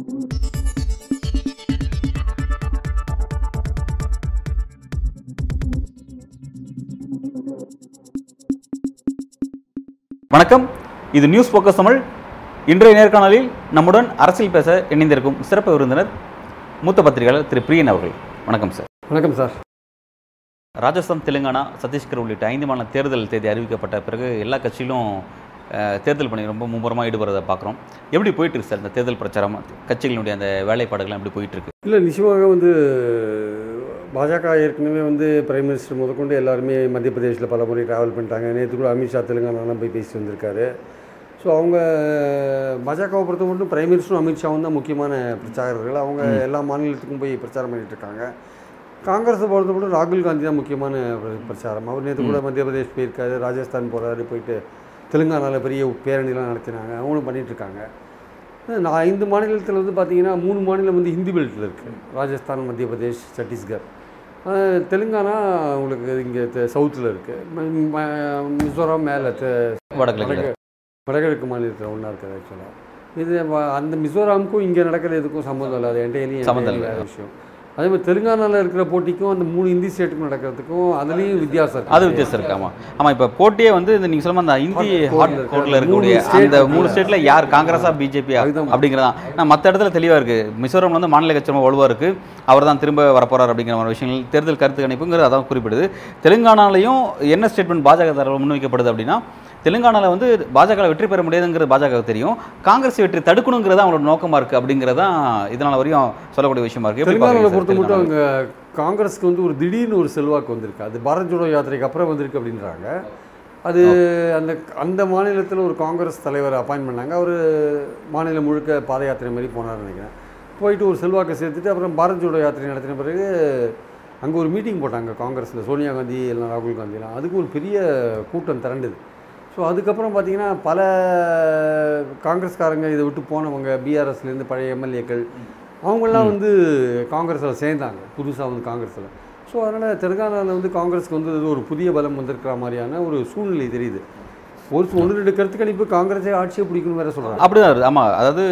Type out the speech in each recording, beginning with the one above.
வணக்கம். இது news focus Tamil. இன்றைய நேர்காணலில் நம்முடன் அரசியல் பேச இணைந்திருக்கும் சிறப்பு விருந்தினர் மூத்த பத்திரிகையாளர் திரு பிரியன் அவர்கள். வணக்கம் சார். வணக்கம் சார். ராஜஸ்தான் தெலுங்கானா சத்தீஸ்கர் உள்ளிட்ட ஐந்து மாநில தேர்தல் தேதி அறிவிக்கப்பட்ட பிறகு எல்லா கட்சியிலும் தேர்தல் பணி ரொம்ப மும்முரமாக ஈடுபடுறதை பார்க்குறோம். எப்படி போயிட்டு இருக்கு சார் இந்த தேர்தல் பிரச்சாரம்? கட்சிகளுடைய அந்த வேலைப்பாடுகள்லாம் எப்படி போயிட்டு இருக்கு இல்லை நிச்சயமாக வந்து பாஜக ஏற்கனவே வந்து பிரைம் மினிஸ்டர் முதற்கொண்டு எல்லாருமே மத்திய பிரதேசில் பல முறை ட்ராவல் பண்ணிட்டாங்க. நேற்று கூட அமித்ஷா தெலுங்கானாலாம் போய் பேசிட்டு வந்திருக்காரு. ஸோ அவங்க பாஜகவை பொறுத்த மட்டும் பிரைம் மினிஸ்டரும் அமித்ஷாவும் தான் முக்கியமான பிரச்சாரர்கள் அவங்க எல்லா மாநிலத்துக்கும் போய் பிரச்சாரம் பண்ணிட்டு இருக்காங்க. காங்கிரஸை பொறுத்த மட்டும் ராகுல் காந்தி தான் முக்கியமான பிர- பிரச்சாரம். அவர் நேற்று கூட மத்திய பிரதேஷ் போயிருக்காரு ராஜஸ்தான் போகிறாரு போயிட்டு தெலுங்கானாவில் பெரிய பேரணிலாம் நடத்தினாங்க அவங்களும் பண்ணிட்டு இருக்காங்க நான் ஐந்து மாநிலத்தில் வந்து பார்த்தீங்கன்னா மூணு மாநிலம் வந்து ஹிந்தி பெல்ட்டில் இருக்குது ராஜஸ்தான் மத்திய பிரதேஷ் சத்தீஸ்கர் தெலுங்கானா உங்களுக்கு இங்கே சவுத்தில் இருக்குது மிசோரம் மேலே வடகிழக்கு வடகிழக்கு மாநிலத்தில் ஒன்றா இருக்குது ஆக்சுவலாக இது அந்த மிசோராமுக்கும் இங்கே நடக்கிற இதுக்கும் சம்மந்தம் இல்லை அது என்டையர்லி சம்மந்தம் இல்லை. வேறு விஷயம். அதே மாதிரி தெலுங்கானாவில் இருக்கிற போட்டிக்கும் அந்த மூணு இந்தி ஸ்டேட்டுக்கும் நடக்கிறதுக்கும் அதுலேயும் வித்தியாசம் இருக்கு. அது வித்தியாசம் இருக்கு ஆமா ஆமா இப்போ போட்டியே வந்து இந்த நீங்க சொல்லுமா அந்த இந்தி ஹாட் இருக்கு. இருக்கக்கூடிய அந்த. மூணு ஸ்டேட்ல யார் காங்கிரஸா பிஜேபி அதுதான். அப்படிங்கிறதா நான் மற்ற இடத்துல தெளிவா இருக்கு மிசோரம்ல வந்து மாநில கட்சி ரொம்ப வலுவா இருக்கு அவர் தான் திரும்ப வரப்போறார் அப்படிங்கிற மாதிரி விஷயங்கள் தேர்தல் கருத்து கணிப்புங்கிறது அதான் குறிப்பிடுது தெலுங்கானாலையும் என்ன ஸ்டேட்மெண்ட் பாஜக தரப்பு முன்வைக்கப்படுது அப்படின்னா தெலுங்கானால வந்து பாஜக வெற்றி பெற முடியாதுங்கிறது பாஜக தெரியும். காங்கிரஸ் வெற்றி தடுக்கணுங்கிறது அவங்களோட நோக்கமா இருக்கு அப்படிங்கிறதான் இதனால வரையும் சொல்லக்கூடிய விஷயமா இருக்கு. எப்படி தெலுங்கானாவில் பொறுத்த மட்டும்? அவங்க காங்கிரஸ்க்கு வந்து ஒரு திடீர்னு ஒரு செல்வாக்கு வந்திருக்கு. அது பாரத் ஜோடோ யாத்திரைக்கு அப்புறம் வந்திருக்கு அப்படின்றாங்க. அது அந்த அந்த மாநிலத்தில் ஒரு காங்கிரஸ் தலைவர் அப்பாயின் பண்ணாங்க. அவர் மாநிலம் முழுக்க பாத யாத்திரை மாதிரி போனார்னு நினைக்கிறேன். போயிட்டு ஒரு செல்வாக்கை சேர்த்துட்டு அப்புறம் பாரத் ஜோடோ யாத்திரை நடத்தின பிறகு அங்கே ஒரு மீட்டிங் போட்டாங்க காங்கிரஸில். சோனியா காந்தி எல்லாம் ராகுல் காந்திலாம் அதுக்கு ஒரு பெரிய கூட்டம் திரண்டுது. ஸோ அதுக்கப்புறம் பார்த்தீங்கன்னா பல காங்கிரஸ்காரங்க இதை விட்டு போனவங்க பிஆர்எஸ்லேருந்து பழைய எம்எல்ஏக்கள் அவங்கெல்லாம் வந்து காங்கிரஸில் சேர்ந்தாங்க புதுசாக வந்து காங்கிரஸில். ஸோ அதனால் தெலுங்கானாவில் வந்து காங்கிரஸ்க்கு வந்து ஒரு புதிய பலம் வந்திருக்கிற மாதிரியான ஒரு சூழ்நிலை தெரியுது. ஒரு ஒன்று ரெண்டு கருத்து கணிப்பு காங்கிரஸே ஆட்சியை பிடிக்கணும் வேற சொல்கிறாங்க அப்படிதான் இருக்கு. ஆமா அதாவது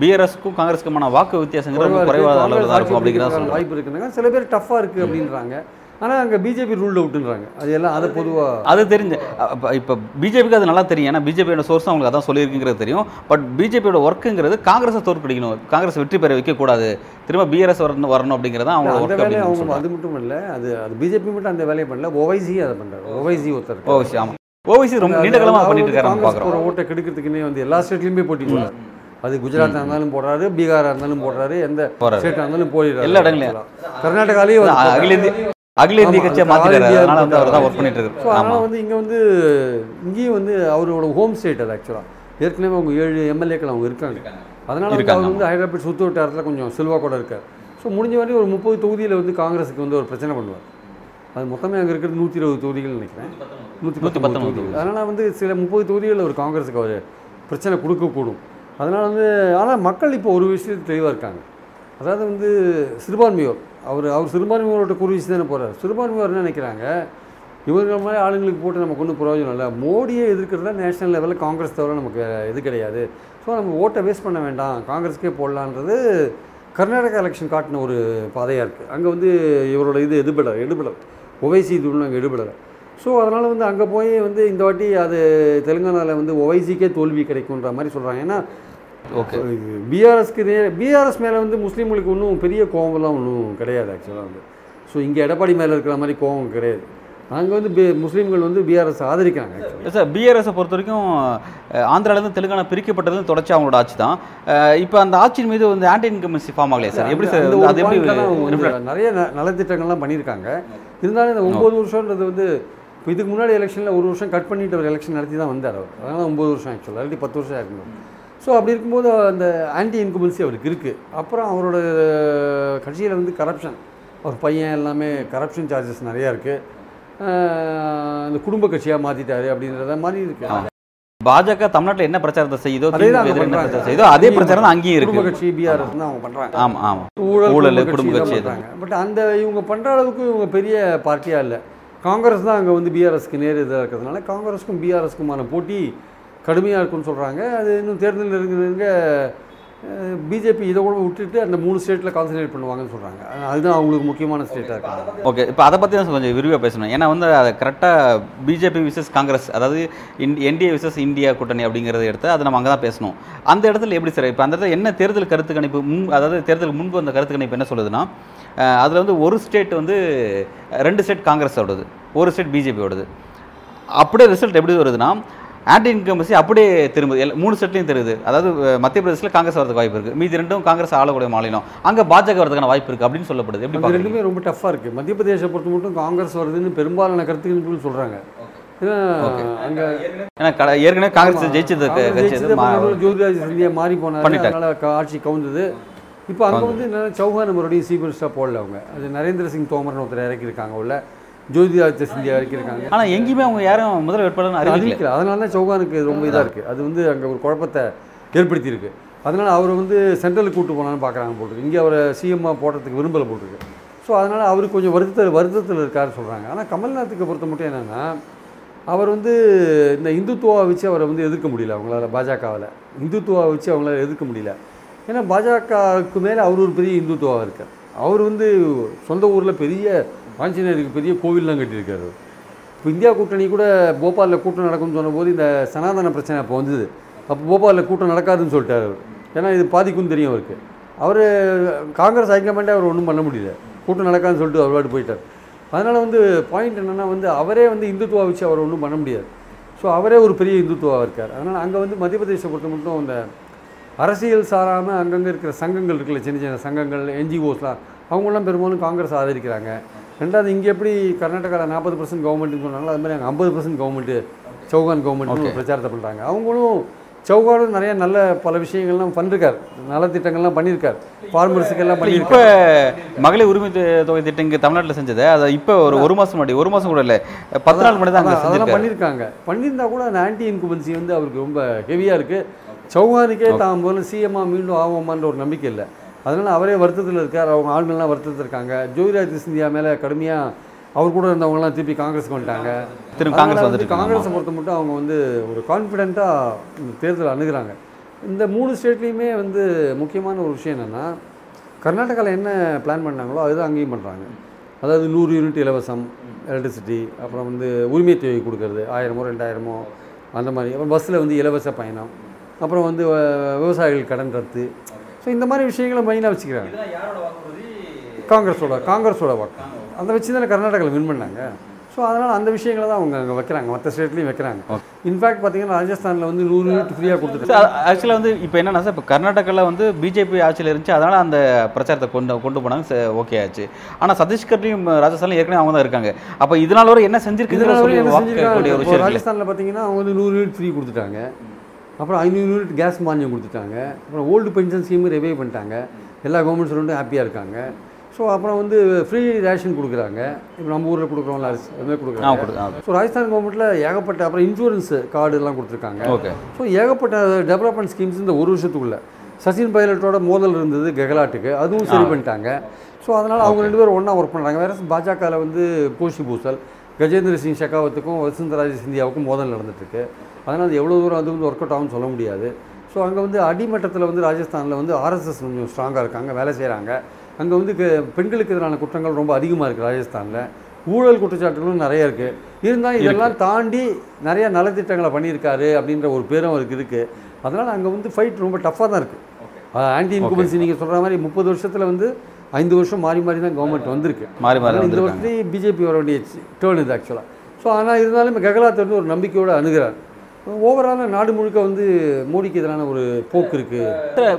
பிஆர்எஸ்க்கும் காங்கிரஸுக்குமான வாக்கு அளவில் தான் இருக்கும் அப்படிங்கிறத சொல்றேன் வாய்ப்பு இருக்குன்னாங்க சில பேர் டஃப்பாக இருக்குது அப்படின்றாங்க. ஆனால் அங்கே பிஜேபி ரூல் அவுட்டுன்றாங்க அது எல்லாம் அதை பொதுவாக அது தெரிஞ்ச இப்போ பிஜேபிக்கு அது நல்லா தெரியும். ஏன்னா பிஜேபியோட சோர்ஸ் அவங்களுக்கு அதான் சொல்லியிருக்குங்கிறது தெரியும். பட் பிஜேபியோட ஒர்க்குங்கிறது காங்கிரஸை தோற்கடிக்கணும். காங்கிரஸ் வெற்றி பெற வைக்கக்கூடாது. திரும்ப பிஆர்எஸ் வரணும் வரணும் அப்படிங்கிறதா அவங்க ஒர்க் அவங்க அது மட்டும் இல்லை அது அது பிஜேபி மட்டும் அந்த வேலையை பண்ணல ஓவைசி அதை பண்ணுறாரு ஓவைசி ஒருத்தர். ஓவிசி ஆமா. ஓவிசி ரொம்ப நீண்ட காலமா அவர் பண்ணிட்டு இருக்காரு போற ஓட்டை கெடுக்கிறதுக்குன்னே வந்து எல்லா ஸ்டேட்லையுமே போட்டி போடுறாரு. அது குஜராத்தா இருந்தாலும் போடுறாரு பீகாரா இருந்தாலும் போடுறாரு எந்த போறாரு. ஸ்டேட்டா இருந்தாலும் போயிடுறாரு. எல்லா இடங்களையும். கர்நாடகாலேயே வந்து அகில இந்திய அகில இந்திய கட்சியை மாத்திட்டாரு. வந்து அவர் தான். ஒர்க் பண்ணிட்டு ஸோ இருக்காரு. ஆமா. அதனால் வந்து இங்கே வந்து இங்கேயும் வந்து அவரோட ஹோம் ஸ்டேட் அது ஆக்சுவலாக ஏற்கனவே அவங்க ஏழு எம்எல்ஏக்கள் அவங்க இருக்காங்க. அதனால அவர் வந்து ஹைதராபாத் சுற்று வட்டாரத்தில் கொஞ்சம் செல்வா கூட இருக்கார். ஸோ முடிஞ்ச வரையும் ஒரு முப்பது தொகுதியில் வந்து காங்கிரஸுக்கு வந்து ஒரு பிரச்சனை பண்ணுவார். அது மொத்தமே அங்கே இருக்கிறது நூற்றி இருபது தொகுதிகள் நினைக்கிறேன். நூற்றி பத்தொன்பது தொகுதிகள். அதனால் வந்து சில முப்பது தொகுதிகளில் ஒரு காங்கிரஸுக்கு அவர் பிரச்சனை கொடுக்கக்கூடும். அதனால் வந்து ஆனால் மக்கள் இப்போ ஒரு விஷயத்தில் தெளிவாக இருக்காங்க. அதாவது வந்து சிறுபான்மையோர். அவர் அவர் சிறுபான்மையோரோட குறி தானே போகிறார் சிறுபான்மையோர் என்ன நினைக்கிறாங்க? இவர்கள் மாதிரி ஆளுங்களுக்கு போட்டு நமக்கு ஒன்றும் பிரயோஜனம் இல்லை. மோடியை எதிர்க்கிறதா நேஷனல் லெவலில் காங்கிரஸ் தவிர நமக்கு இது கிடையாது. ஸோ நம்ம ஓட்டை வேஸ்ட் பண்ண வேண்டாம். காங்கிரஸ்க்கே போடலான்றது கர்நாடகா எலெக்ஷன் காட்டின ஒரு பாதையாக இருக்குது அங்கே வந்து இவரோட இது எதுபடலை எடுபடலை. ஒவைசி இது ஒன்றும் அங்கே எடுபடலை. ஸோ அதனால் வந்து அங்கே போய் வந்து இந்த வாட்டி அது தெலுங்கானாவில் வந்து ஒவைசிக்கே தோல்வி கிடைக்குன்ற மாதிரி சொல்கிறாங்க ஏன்னா ஓகே பிஆர்எஸ்க்கு பிஆர்எஸ் மேலே வந்து முஸ்லீம்களுக்கு ஒன்றும் பெரிய கோவம்லாம் ஒன்றும் கிடையாது ஆக்சுவலாக வந்து. ஸோ இங்கே எடப்பாடி மேலே இருக்கிற மாதிரி கோவம் கிடையாது. அங்கே வந்து பி முஸ்லீம்கள் வந்து பிஆர்எஸ் ஆதரிக்கிறாங்க. சார் பிஆர்எஸை பொறுத்த வரைக்கும் அஹ், ஆந்திராலேருந்து தெலுங்கானா பிரிக்கப்பட்டதுன்னு தொடர்ச்சி அவங்களோட ஆட்சி தான். இப்போ அந்த ஆட்சியின் மீது வந்து ஆன்டி இன்கமன்சி ஃபார்ம் ஆகலையா சார் எப்படி சார் அது எப்படி நிறைய நலத்திட்டங்கள்லாம் பண்ணியிருக்காங்க. இருந்தாலும் இந்த ஒம்பது வருஷன்றது வந்து இப்போ இதுக்கு முன்னாடி எலெக்ஷனில் ஒரு வருஷம் கட் பண்ணிட்டு ஒரு எலெக்ஷன் நடத்தி தான் வந்தார் அவர். அதனால் ஒம்பது வருஷம் ஆக்சுவலாக இல்லாட்டி பத்து வருஷம் ஆயிருக்கும். ஸோ அப்படி இருக்கும்போது அந்த ஆன்டி இன்குமென்சி அவருக்கு இருக்குது அப்புறம் அவரோட கட்சியில் வந்து கரப்ஷன் அவர் பையன் எல்லாமே கரப்ஷன் சார்ஜஸ் நிறையா இருக்குது அந்த குடும்ப கட்சியாக மாற்றிட்டாரு அப்படின்றத மாதிரி இருக்குது பாஜக தமிழ்நாட்டுல என்ன பிரச்சாரத்தை செய்யுதோ செய்யுதோ அதே பிரச்சாரம் தான் அங்கேயும் இருக்கு. கட்சி பிஆர்எஸ் தான் அவங்க பண்ணுறாங்க ஆமா ஆமா. ஊழல் ஊழல், குடும்ப கட்சி பட் அந்த இவங்க பண்ற அளவுக்கு இவங்க பெரிய பார்ட்டியா இல்லை. காங்கிரஸ் தான் அங்கே வந்து பிஆர்எஸ்க்கு நேர் இதாக இருக்கிறதுனால காங்கிரஸுக்கும் பிஆர்எஸ்க்குமான போட்டி கடுமையாக இருக்கும்னு சொல்கிறாங்க அது இன்னும் தேர்தல் இருக்கிறவங்க பிஜேபி இதை கூட விட்டுட்டு அந்த மூணு ஸ்டேட்டில் கான்சன்ட்ரேட் பண்ணுவாங்கன்னு சொல்கிறாங்க அதுதான் அவங்களுக்கு முக்கியமான ஸ்டேட்டாக இருக்காங்க ஓகே இப்போ அதை பற்றி தான் கொஞ்சம் விரிவாக பேசணும். ஏன்னா வந்து அதை கரெக்டாக பிஜேபி விசஸ் காங்கிரஸ் அதாவது இன் என்டிஏ விசஸ் இந்தியா கூட்டணி அப்படிங்கிறத எடுத்து அதை நம்ம அங்கே தான் பேசணும். அந்த இடத்துல எப்படி சார் இப்போ அந்த இடத்துல என்ன தேர்தல் கருத்து கணிப்பு முன் அதாவது தேர்தலுக்கு முன்பு அந்த கருத்து கணிப்பு என்ன சொல்லுதுன்னா அதில் வந்து ஒரு ஸ்டேட் வந்து ரெண்டு ஸ்டேட் காங்கிரஸோடது ஒரு ஸ்டேட் பிஜேபியோடது. அப்படியே ரிசல்ட் எப்படி வருதுன்னா ஆன்டி இன்கம்பசி அப்படியே திரும்புது. மூணு ஸ்டேட்லையும் தெரியுது அதாவது மத்திய பிரதேசத்தில் காங்கிரஸ் வரதுக்கு வாய்ப்பு இருக்குது மீதி ரெண்டும் காங்கிரஸ் ஆளக்கூடிய மாநிலம். அங்கே பாஜக வரதுக்கான வாய்ப்பு இருக்குது அப்படின்னு சொல்லப்படுது. எப்படி ரெண்டுமே ரொம்ப டஃப்பாக இருக்குது மத்திய பிரதேசை பொறுத்த மட்டும் காங்கிரஸ் வருதுன்னு பெரும்பாலான கருத்துக்கள் சொல்கிறாங்க ஏற்கனவே காங்கிரஸ் ஜெயிச்சது ஜோதிராஜ் சிந்தியா மாறி போனாரு. பண்ணிட்டாங்க. அதனால க- ஆட்சி கவுந்தது. இப்போ அங்கே வந்து என்னன்னா சௌஹான் மறுபடியும் சீஃப் மினிஸ்டராக போடல அவங்க. அது நரேந்திர சிங் தோமர்னு ஒருத்தர் இறக்கியிருக்காங்க உள்ள. ஜோதிராஜ் சிந்தியா இறக்கியிருக்காங்க ஆனா எங்கேயுமே அவங்க யாரும் முதல் வேட்பாளர் அறிவிக்கல. அதனால தான் சௌஹானுக்கு ரொம்ப இதாக இருக்குது அது வந்து அங்கே ஒரு குழப்பத்தை ஏற்படுத்தியிருக்கு. அதனால் அவர் வந்து சென்ட்ரலுக்கு கூட்டு போனான்னு பார்க்குறாங்க போட்டுருக்கு இங்கே அவரை சிஎம்மாக போடுறதுக்கு விரும்பலை போட்டிருக்கு ஸோ அதனால் அவர் கொஞ்சம் வருத்தத்தில் வருத்தத்தில் இருக்காருன்னு சொல்கிறாங்க ஆனால் கமல்நாத்துக்கு பொறுத்த மட்டும் என்னென்னா அவர் வந்து இந்த இந்துத்துவா வச்சு அவரை வந்து எதிர்க்க முடியல அவங்களால பாஜகவில். இந்துத்துவா வச்சு அவங்களால எதிர்க்க முடியல. ஏன்னா பாஜகவுக்கு மேலே அவர் ஒரு பெரிய இந்துத்துவா இருக்கார். அவர் வந்து சொந்த ஊரில் பெரிய ஆஞ்சநேயருக்கு பெரிய கோவில்லாம் கட்டியிருக்காரு. இப்போ இந்தியா கூட்டணி கூட போபாலில் கூட்டம் நடக்கும்னு சொன்னபோது இந்த சனாதன பிரச்சனை அப்போ வந்தது. அப்போ போபாலில் கூட்டம் நடக்காதுன்னு சொல்லிட்டார். அவர் ஏன்னா இது பாதிக்கும் தெரியும் அவருக்கு. அவர் காங்கிரஸ் ஹைகமாண்டே அவர் ஒன்றும் பண்ண முடியல. கூட்டம் நடக்காதுன்னு சொல்லிட்டு அவர் பாட்டு போயிட்டார். அதனால் வந்து பாயிண்ட் என்னென்னா வந்து அவரே வந்து இந்துத்துவா வச்சு அவர் ஒன்றும் பண்ண முடியாது. ஸோ அவரே ஒரு பெரிய இந்துத்துவாக இருக்கார். அதனால் அங்கே வந்து மத்திய பிரதேச பொறுத்த மட்டும் அந்த அரசியல் சாராமல் அங்கங்கே இருக்கிற சங்கங்கள் இருக்குல்ல சின்ன சின்ன சங்கங்கள் என்ஜிஓஸ்லாம் அவங்களாம் பெரும்பாலும் காங்கிரஸ் ஆதரிக்கிறாங்க. ரெண்டாவது இங்கே எப்படி கர்நாடகாவில் நாற்பது பர்சன்ட் கவர்மெண்ட்னு சொன்னாங்களோ அது மாதிரி அங்கே ஐம்பது பர்சன்ட் கவர்மெண்ட்டு சௌகான் கவர்மெண்ட்னு ஒரு பிரச்சாரத்தை பண்ணுறாங்க அவங்களும் சௌகானும் நிறைய நல்ல பல விஷயங்கள்லாம் பண்ணிருக்கார். நலத்திட்டங்கள்லாம் பண்ணியிருக்கார் ஃபார்மர்ஸுக்கெல்லாம் இப்ப பண்ணியிருக்கார் மகளிர் உரிமை தொகை திட்டம் இங்க தமிழ்நாட்டுல செஞ்சது. அதை இப்ப ஒரு ஒரு மாசம் முன்னாடி ஒரு மாசம் கூட இல்ல. பத்து நாள் முன்னாடி தான் அதெல்லாம் பண்ணியிருக்காங்க பண்ணியிருந்தா கூட அந்த ஆன்டி இன்குபன்சி வந்து அவருக்கு ரொம்ப ஹெவியாக இருக்குது சௌஹானுக்கே தான் முதல்ல சிஎம்மாக மீண்டும் ஆகுமான்ற ஒரு நம்பிக்கை இல்லை. அதனால அவரே வருத்தத்தில் இருக்கார். அவங்க ஆளுங்கள்லாம் வருத்தத்தில் இருக்காங்க. ஜோதிராஜ் சிந்தியா மேலே கடுமையாக அவர் கூட இருந்தவங்கலாம் திருப்பி காங்கிரஸ்க்கு வந்துட்டாங்க. திரும்ப காங்கிரஸ் வந்து வந்துட்டு காங்கிரஸை பொறுத்த மட்டும் அவங்க வந்து ஒரு கான்ஃபிடென்ட்டாக இந்த தேர்தல் அணுகுறாங்க. இந்த மூணு ஸ்டேட்லேயுமே வந்து முக்கியமான ஒரு விஷயம் என்னென்னா கர்நாடகாவில் என்ன பிளான் பண்ணாங்களோ அதுதான் அங்கேயும் பண்ணுறாங்க அதாவது நூறு யூனிட் இலவசம் எலக்ட்ரிசிட்டி அப்புறம் வந்து உரிமை தொகை கொடுக்கறது ஆயிரமோ ரெண்டாயிரமோ அந்த மாதிரி. அப்புறம் பஸ்ஸில் வந்து இலவச பயணம். அப்புறம் வந்து விவசாயிகள் கடன் ரத்து. ஸோ இந்த மாதிரி விஷயங்களை மெயினாக வச்சுக்கிறாங்க. காங்கிரஸோட காங்கிரஸோட வாக்கு. அதை வச்சு தானே கர்நாடகாவில் வின் பண்ணாங்க. ஸோ அதனால் அந்த விஷயங்களை தான் அவங்க அங்கே வைக்கிறாங்க. மற்ற ஸ்டேட்லேயும் வைக்கிறாங்க. இன்ஃபேக்ட் பார்த்தீங்கன்னா ராஜஸ்தானில் வந்து நூறு யூனிட் ஃப்ரீயாக கொடுத்துட்டு ஆக்சுவலாக வந்து இப்போ என்னன்னா சார் இப்போ கர்நாடகாவில் வந்து பிஜேபி ஆட்சியில் இருந்துச்சு. அதனால அந்த பிரச்சாரத்தை கொண்டு கொண்டு போனாங்க. ஓகே ஆச்சு. ஆனால் சத்தீஸ்கர்லையும் ராஜஸ்தான்லையும் ஏற்கனவே அவங்க தான் இருக்காங்க. அப்போ இதனால வரை என்ன செஞ்சிருக்கு இதனால என்ன செஞ்சிருக்காங்க? ராஜஸ்தானில் பார்த்தீங்கன்னா அவங்க வந்து நூறு யூனிட் ஃப்ரீ கொடுத்துட்டாங்க. அப்புறம் ஐநூறு யூனிட் கேஸ் மானியம் கொடுத்துட்டாங்க. அப்புறம் ஓல்டு பென்ஷன் ஸ்கீம் ரிவைவ் பண்ணிட்டாங்க. எல்லா கவர்மெண்ட் ஸ்டூடெண்ட்டும் ஹாப்பியாக இருக்காங்க. ஸோ அப்புறம் வந்து ஃப்ரீ ரேஷன் கொடுக்குறாங்க. இப்போ நம்ம ஊரில் கொடுக்குறோம்ல அரிசி அதுமாதிரி கொடுக்குறாங்க. ஸோ ராஜஸ்தான் கவர்மெண்ட்டில் ஏகப்பட்ட அப்புறம் இன்சூரன்ஸ் கார்டு எல்லாம் கொடுத்துருக்காங்க. ஓகே. ஸோ ஏகப்பட்ட டெவலப்மெண்ட் ஸ்கீம்ஸ் இந்த ஒரு வருஷத்துக்குள்ள. சச்சின் பைலட்டோட மோதல் இருந்தது கெகலாட்டுக்கு. அதுவும் சரி பண்ணிட்டாங்க. ஸோ அதனால் அவங்க ரெண்டு பேரும் ஒன்றா ஒர்க் பண்ணுறாங்க வேற பாஜகவில் வந்து கோஷி பூசல் கஜேந்திர சிங் ஷெகாவத்துக்கும் வசுந்தராஜ் சிந்தியாவுக்கும் மோதல் நடந்துட்டுருக்கு. அதனால் அது எவ்வளோ தூரம் அது வந்து ஒர்க் அவுட் ஆகும்னு சொல்ல முடியாது. ஸோ அங்கே வந்து அடிமட்டத்தில் வந்து ராஜஸ்தானில் வந்து ஆர்எஸ்எஸ் கொஞ்சம் ஸ்ட்ராங்காக இருக்காங்க வேலை செய்கிறாங்க அங்கே வந்து பெண்களுக்கு எதிரான குற்றங்கள் ரொம்ப அதிகமாக இருக்குது ராஜஸ்தானில். ஊழல் குற்றச்சாட்டுகளும் நிறைய இருக்குது இருந்தாலும் இதெல்லாம் தாண்டி நிறைய நலத்திட்டங்களை பண்ணியிருக்காரு அப்படின்ற ஒரு பேரும் அவருக்கு இருக்குது அதனால் அங்கே வந்து ஃபைட் ரொம்ப டஃப்பாக தான் இருக்குது ஆன்டி இன்குபன்சி நீங்கள் சொல்கிற மாதிரி முப்பது வருஷத்தில் வந்து ஐந்து வருஷம் மாறி மாறி தான் கவர்மெண்ட் வந்திருக்கு. மாறி மாறி இந்த வருஷத்துலேயும் பிஜேபி வர வேண்டிய டேர்ன் இது ஆக்சுவலாக ஸோ ஆனால் இருந்தாலும் கெகலாத் வந்து ஒரு நம்பிக்கையோடு அணுகிறார். ஓவராலாக நாடு முழுக்க வந்து மோடிக்கு எதிரான ஒரு போக்கு இருக்குது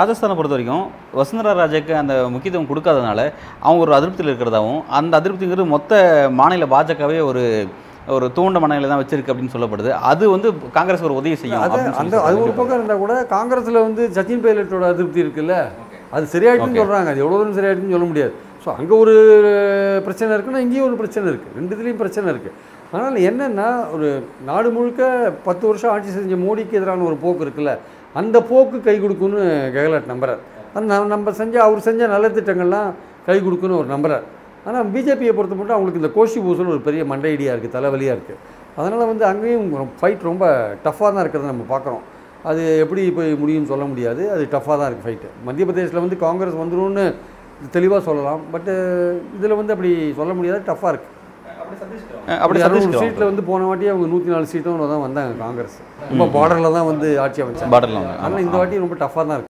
ராஜஸ்தானை பொறுத்த வரைக்கும் வசுந்தரா ராஜாக்கு அந்த முக்கியத்துவம் கொடுக்காதனால அவங்க ஒரு அதிருப்தியில் இருக்கிறதாவும் அந்த அதிருப்திங்கிறது மொத்த மாநில பாஜகவே ஒரு ஒரு தூண்ட மனநிலை தான் வச்சிருக்கு அப்படின்னு சொல்லப்படுது. அது வந்து காங்கிரஸ் ஒரு உதவி செய்யும் அந்த அது ஒரு. பக்கம் இருந்தால் கூட காங்கிரஸில் வந்து சச்சின் பைலட்டோட அதிருப்தி இருக்குல்ல? அது சரியாயிட்டுன்னு சொல்கிறாங்க அது எவ்வளோ தூரம் சரியாயிட்டுன்னு சொல்ல முடியாது. ஸோ அங்கே ஒரு பிரச்சனை இருக்குன்னா இங்கேயும் ஒரு பிரச்சனை இருக்குது ரெண்டுத்துலேயும் பிரச்சனை இருக்குது ஆனால் என்னென்னா ஒரு நாடு முழுக்க பத்து வருஷம் ஆட்சி செஞ்ச மோடிக்கு எதிரான ஒரு போக்கு இருக்குல்ல அந்த போக்கு கை கொடுக்குன்னு கெகலாட் நம்புறார். ஆனால் நம்ம நம்ம செஞ்ச அவர் செஞ்ச நல்ல திட்டங்கள்லாம் கை கொடுக்குன்னு ஒரு நம்புறார். ஆனால் பிஜேபியை பொறுத்த மட்டும் அவங்களுக்கு இந்த கோஷி பூசல் ஒரு பெரிய மண்டையடியாக இருக்குது தலைவலியாக இருக்குது அதனால் வந்து அங்கேயும் ஃபைட் ரொம்ப டஃப்பாக தான் இருக்கிறத நம்ம பார்க்குறோம். அது எப்படி போய் முடியும்னு சொல்ல முடியாது அது டஃப்பாக தான் இருக்குது ஃபைட்டு மத்திய பிரதேசில் வந்து காங்கிரஸ் வந்துடும் தெளிவாக சொல்லலாம் பட்டு இதில் வந்து அப்படி சொல்ல முடியாது டஃப்பாக இருக்குது அப்படி சதீஷ் சீட்டில் வந்து போன வாட்டி அவங்க நூற்றி நாலு சீட்டும் தான் வந்தாங்க காங்கிரஸ். ரொம்ப பார்டரில் தான் வந்து ஆட்சி அமைச்சாங்க. பார்டர்ல ஆனால் இந்த வாட்டி ரொம்ப டஃப்பாக தான் இருக்குது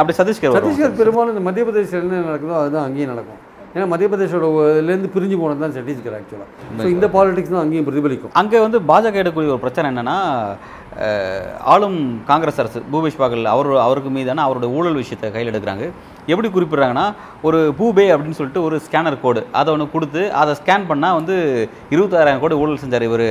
அப்படி சதீஷ்கர் வருவாங்க. சத்தீஸ்கர் பெரும்பாலும் இந்த மத்திய பிரதேசில் என்ன நடக்குதோ அதுதான் அங்கேயும் நடக்கும். ஏன்னா மத்திய பிரதேசோட இதுலேருந்து பிரிஞ்சு போனது தான் சத்தீஸ்கர் ஆக்சுவலாக ஸோ இந்த பாலிடிக்ஸ் தான் அங்கேயும் பிரதிபலிக்கும். அங்கே வந்து பாஜக எடுக்கக்கூடிய ஒரு பிரச்சனை என்னன்னா ஆளும் காங்கிரஸ் அரசு பூபேஷ் பாகல் அவர் அவருக்கு மீதான அவரோட ஊழல் விஷயத்தை கையில் எடுக்கிறாங்க. எப்படி குறிப்பிட்றாங்கன்னா ஒரு பூபே அப்படின்னு சொல்லிட்டு ஒரு ஸ்கேனர் கோடு அதை ஒன்று கொடுத்து அதை ஸ்கேன் பண்ணால் வந்து இருபத்தாயிரம் கோடி ஊழல் செஞ்சார் இவர்.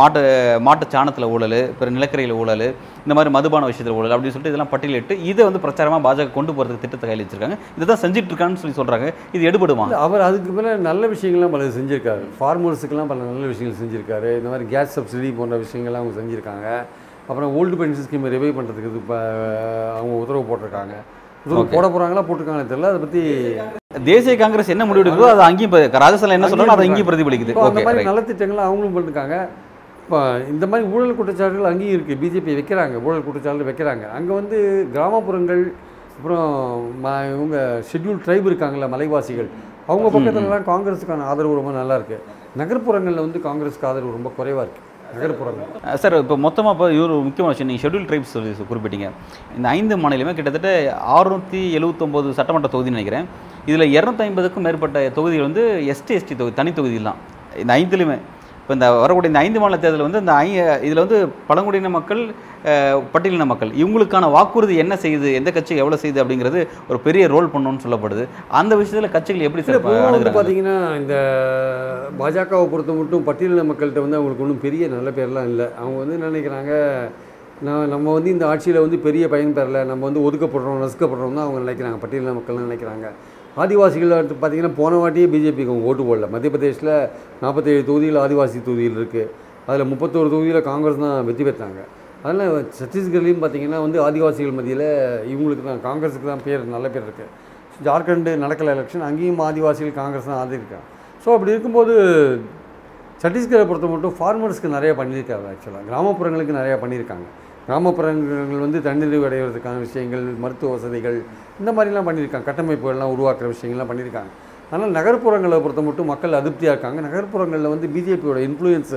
மாட்டு மாட்டு சாணத்தில் ஊழல் பிற நிலக்கரியில் ஊழல் இந்த மாதிரி மதுபான விஷயத்தில் ஊழல் அப்படின்னு சொல்லிட்டு இதெல்லாம் பட்டியலிட்டு இதை வந்து பிரச்சாரமாக பாஜக கொண்டு போகிறதுக்கு திட்டத்தை கையில் வச்சிருக்காங்க. இதை தான் செஞ்சுட்டு இருக்கான்னு சொல்லி சொல்கிறாங்க இது எடுபடுமா? அவர் அதுக்கு மேலே நல்ல விஷயங்கள்லாம் பல செஞ்சுருக்காரு. ஃபார்மர்ஸுக்கெல்லாம் பல நல்ல விஷயங்கள் செஞ்சுருக்காரு. இந்த மாதிரி கேஸ் சப்சிடி போன்ற விஷயங்கள்லாம் அவங்க செஞ்சுருக்காங்க. அப்புறம் ஓல்டு பென்ஷன் ஸ்கீமை ரிவைவ் பண்ணுறதுக்கு இது இப்போ அவங்க உத்தரவு போட்டிருக்காங்க. போட போகிறாங்களா போட்டிருக்காங்களே தெரியல. அதை பற்றி தேசிய காங்கிரஸ் என்ன முடிவு எடுக்குதோ அது அங்கேயும் இப்போ ராஜஸ்தானில் என்ன சொல்றாங்களோ அதை இங்கேயும் பிரதிபலிக்குது. அந்த மாதிரி நல்ல திட்டங்களை அவங்களும் பண்ணிருக்காங்க. இப்போ இந்த மாதிரி ஊழல் குற்றச்சாட்டுகள் அங்கேயும் இருக்குது பிஜேபி வைக்கிறாங்க ஊழல் குற்றச்சாட்டு வைக்கிறாங்க. அங்கே வந்து கிராமப்புறங்கள் அப்புறம் ம இவங்க ஷெட்யூல் ட்ரைப் இருக்காங்கல்ல மலைவாசிகள். அவங்க பக்கத்துலலாம் காங்கிரஸுக்கான ஆதரவு ரொம்ப நல்லா இருக்கு. நகர்ப்புறங்களில் வந்து காங்கிரஸுக்கு ஆதரவு ரொம்ப குறைவாக இருக்குது நகர்ப்புறங்கள் சார் இப்போ மொத்தமாக இப்போ இவர் முக்கியமான விஷயம். நீங்கள் ஷெட்யூல் ட்ரைப்ஸ் சொல்லி குறிப்பிட்டீங்க. இந்த ஐந்து மாநிலமே கிட்டத்தட்ட அறுநூற்றி எழுபத்தொம்போது சட்டமன்ற தொகுதின்னு நினைக்கிறேன். இதில் இரநூத்தி ஐம்பதுக்கும் மேற்பட்ட தொகுதிகள் வந்து எஸ்டி எஸ்டி தொகுதி தனி தொகுதி தான் இந்த ஐந்துலையுமே. இப்போ இந்த வரக்கூடிய இந்த ஐந்து மாநில தேர்தல் வந்து இந்த ஐ இதில் வந்து பழங்குடியின மக்கள் பட்டியலின மக்கள் இவங்களுக்கான வாக்குறுதி என்ன செய்யுது எந்த கட்சி எவ்வளோ செய்யுது அப்படிங்கிறது ஒரு பெரிய ரோல் பண்ணணும்னு சொல்லப்படுது. அந்த விஷயத்தில் கட்சிகள் எப்படி அணுகுறாங்க? பார்த்தீங்கன்னா இந்த பாஜகவை பொறுத்த மட்டும் பட்டியலின மக்கள்கிட்ட வந்து அவங்களுக்கு ஒன்றும் பெரிய நல்ல பேர்லாம் இல்லை. அவங்க வந்து என்ன நினைக்கிறாங்க நான் நம்ம வந்து இந்த ஆட்சியில் வந்து பெரிய பயன் பெறல நம்ம வந்து ஒதுக்கப்படுறோம் நசுக்கப்படுறோம் தான் அவங்க நினைக்கிறாங்க பட்டியலின மக்கள்லாம் நினைக்கிறாங்க. ஆதிவாசிகள் அடுத்து பார்த்தீங்கன்னா போன வாட்டியே பிஜேபிக்கு அவங்க ஓட்டு போடல. மத்திய பிரதேசில் நாற்பத்தேழு தொகுதியில் ஆதிவாசி தொகுதியில் இருக்குது அதில் முப்பத்தோரு தொகுதியில் காங்கிரஸ் தான் வெற்றி பெற்றாங்க. அதனால் சத்தீஸ்கர்லேயும் பார்த்தீங்கன்னா வந்து ஆதிவாசிகள் மத்தியில் இவங்களுக்கு தான் காங்கிரஸுக்கு தான் பேர் நல்ல பேர் இருக்குது ஜார்க்கண்டு நடக்கல எலெக்ஷன் அங்கேயும் ஆதிவாசிகள் காங்கிரஸ் தான் ஆதரிக்காங்க ஸோ அப்படி இருக்கும்போது சத்தீஸ்கரை பொறுத்த மட்டும் ஃபார்மர்ஸ்க்கு நிறைய பண்ணியிருக்காங்க ஆக்சுவலாக கிராமப்புறங்களுக்கு நிறையா பண்ணியிருக்காங்க. கிராமப்புறங்கள் வந்து தன்னிறைவு அடைவதற்கான விஷயங்கள் மருத்துவ வசதிகள் இந்த மாதிரிலாம் பண்ணியிருக்காங்க. கட்டமைப்புகள்லாம் உருவாக்குற விஷயங்கள்லாம் பண்ணியிருக்காங்க. ஆனால் நகர்ப்புறங்களை பொறுத்த மட்டும் மக்கள் அதிருப்தியாக இருக்காங்க. நகர்ப்புறங்களில் வந்து பிஜேபியோட இன்ஃப்ளூயன்ஸ்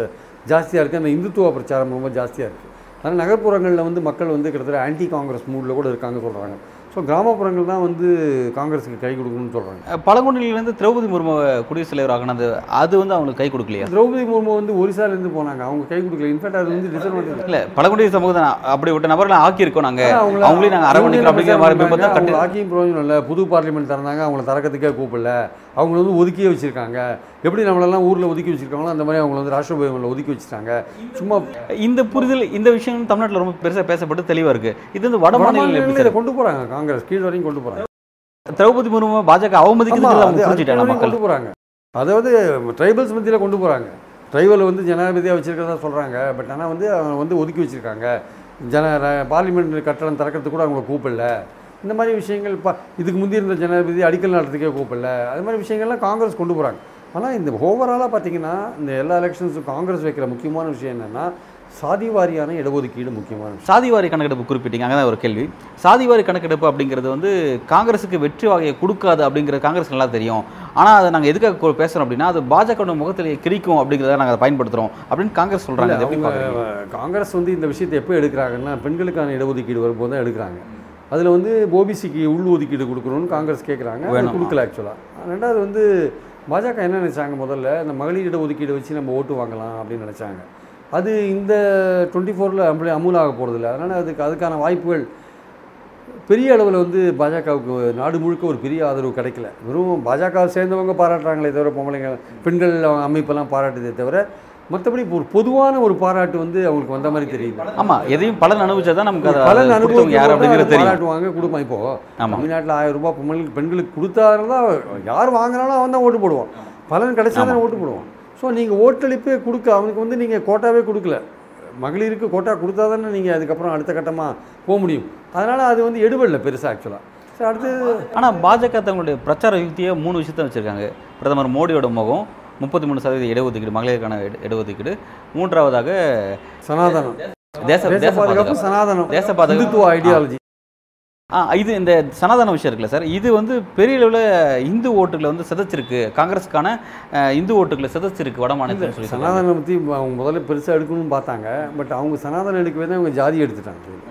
ஜாஸ்தியாக இருக்குது அந்த இந்துத்துவ பிரச்சாரம் ரொம்ப ஜாஸ்தியாக இருக்குது ஆனால் நகர்ப்புறங்களில் வந்து மக்கள் வந்து கிட்டத்தட்ட ஆன்டி காங்கிரஸ் மூடில் கூட இருக்காங்க சொல்கிறாங்க ஸோ கிராமப்புறங்கள் தான் வந்து காங்கிரஸுக்கு கை கொடுக்கணும்னு சொல்கிறாங்க பழங்குடியிலேருந்து திரௌபதி முர்மு குடியரசுத் தலைவர் ஆகினது அது வந்து அவங்களுக்கு கை கொடுக்கலையா? திரௌபதி முர்மு வந்து ஒரிசாலேருந்து போனாங்க. அவங்க கை கொடுக்கல. இன்ஃபேக்ட் அது வந்து டிஸ்அட்வான்டேஜ் இல்ல பழங்குடி சமூகத்தை அப்படி விட்ட நபர்களை ஆக்கியிருக்கோம் நாங்க. அவங்கள- அவங்களையும் நாங்க அரவணைக்கிறோம் அப்படிங்கிற மாதிரி ஆக்கியும் பிரயோஜனம் இல்லை. புது பார்லிமெண்ட் திறந்தாங்க. அவங்கள திறக்கிறதுக்கே கூப்பிடல. அவங்கள வந்து ஒதுக்கியே வச்சிருக்காங்க. எப்படி நம்மளெல்லாம் ஊரில் ஒதுக்கி வச்சிருக்காங்களோ அந்த மாதிரி அவங்கள வந்து ராஷ்டிரபதிகளில் ஒதுக்கி வச்சிட்டாங்க. சும்மா இந்த புரிதல் இந்த விஷயம் தமிழ்நாட்டுல ரொம்ப பெருசா பேசப்பட்டு தெளிவா இருக்கு. இது வந்து வட இதை கொண்டு போகிறாங்க காங்கிரஸ் கீழ் வரையும் கொண்டு போகிறாங்க திரௌபதி முர்மு பாஜக அவமதிக்கிறது கொண்டு போகிறாங்க அதாவது ட்ரைபல்ஸ் மத்தியில் கொண்டு போகிறாங்க ட்ரைபல் வந்து ஜனாதிபதியாக வச்சிருக்கிறதா சொல்கிறாங்க பட் ஆனால் வந்து அவங்க வந்து ஒதுக்கி வச்சிருக்காங்க. ஜன பார்லிமெண்ட் கட்டடம் திறக்கிறதுக்கு கூட அவங்கள கூப்பிடல. இந்த மாதிரி விஷயங்கள் பா இதுக்கு முந்தி இருந்த ஜனாதிபதி அடிக்கல் நாட்டுறதுக்கே கூப்பிடல. அது மாதிரி விஷயங்கள்லாம் காங்கிரஸ் கொண்டு போகிறாங்க ஆனால் இந்த ஓவராலாக பார்த்தீங்கன்னா இந்த எல்லா எலெக்ஷன்ஸும் காங்கிரஸ் வைக்கிற முக்கியமான விஷயம் என்னென்னா சாதி வாரியான இடஒதுக்கீடு முக்கியமான விஷயம். சாதிவாரி கணக்கெடுப்பு குறிப்பிட்டீங்க. அங்கதான் ஒரு கேள்வி. சாதிவாரி கணக்கெடுப்பு அப்படிங்கிறது வந்து காங்கிரஸுக்கு வெற்றி வகையை கொடுக்காது அப்படிங்கிறது காங்கிரஸ் நல்லா தெரியும். ஆனா அதை நாங்க எதுக்காக பேசுறோம் அப்படின்னா அது பாஜக முகத்தில் கிரிக்கும் அப்படிங்கிறத நாங்க அதை பயன்படுத்துறோம் அப்படின்னு காங்கிரஸ் பார்க்கறீங்க? காங்கிரஸ் வந்து இந்த விஷயத்தை எப்போ எடுக்கிறாங்கன்னா பெண்களுக்கான இடஒதுக்கீடு வரும்போது தான் எடுக்கிறாங்க. அதில் வந்து ஓபிசிக்கு உள் ஒதுக்கீடு கொடுக்கணும்னு காங்கிரஸ் கேட்குறாங்க. கொடுக்கல ஆக்சுவலாக ரெண்டாவது வந்து பாஜக என்ன நினச்சாங்க முதல்ல? இந்த மகளிர் இடஒதுக்கீடு வச்சு நம்ம ஓட்டு வாங்கலாம் அப்படின்னு நினச்சாங்க. அது இந்த டுவெண்ட்டி ஃபோரில் அம்பளி அமுலாக போகிறதில்ல அதனால் அதுக்கு அதுக்கான வாய்ப்புகள் பெரிய அளவில் வந்து பாஜகவுக்கு நாடு முழுக்க ஒரு பெரிய ஆதரவு கிடைக்கல. வெறும் பாஜக சேர்ந்தவங்க பாராட்டுறாங்களே தவிர பொம்பளைங்க பெண்கள் அமைப்பெல்லாம் பாராட்டுதே தவிர மற்றபடி ஒரு பொதுவான ஒரு பாராட்டு வந்து அவங்களுக்கு வந்த மாதிரி தெரியுது. ஆமா எதையும் பலன் அனுபவிச்சாதான் நமக்கு அதை பலன் கொடுத்தவங்க யார் அப்படிங்கிறது அனுபவம் பாராட்டுவாங்க கொடுப்பான் இப்போ. தமிழ்நாட்டில் ஆயிரம் ரூபாய் பெண்களுக்கு பெண்களுக்கு கொடுத்தாருந்தா யார் வாங்கினாலும் அவன் தான் ஓட்டு போடுவான். பலன் கிடைச்சா தான் ஓட்டு போடுவான். ஸோ நீங்கள் ஓட்டளிப்பே கொடுக்க அவனுக்கு வந்து நீங்கள் கோட்டாவே கொடுக்கல. மகளிருக்கு கோட்டா கொடுத்தா தானே நீங்கள் அதுக்கப்புறம் அடுத்த கட்டமாக போக முடியும். அதனால் அது வந்து எடுபடல பெருசாக ஆக்சுவலாக அடுத்து ஆனா பாஜக தங்களுடைய பிரச்சார யுக்தியை மூணு விஷயத்த வச்சிருக்காங்க. பிரதமர் மோடியோட முகம் முப்பத்தி மூணு சதவீத இடஒதுக்கீடு மகளிருக்கான இட- இடஒதுக்கீடு. மூன்றாவதாக சனாதனம். தேச தேச பாதுகாப்பு. சனாதனம். தேச பாதுகாப்பு. ஐடியாலஜி ஆ. இது இந்த சனாதன விஷயம் இருக்குல்ல சார். இது வந்து பெரிய அளவில் இந்து ஓட்டுகளை வந்து சிதைச்சிருக்கு. காங்கிரஸுக்கான இந்து ஓட்டுகளை சிதைச்சிருக்கு வட மாநிலத்தில் சொல்லி. சனாதனம் பற்றி அவங்க முதல்ல பெருசாக எடுக்கணும்னு பார்த்தாங்க. பட் அவங்க சனாதனம் எடுக்கவே தான் அவங்க ஜாதி எடுத்துட்டாங்க.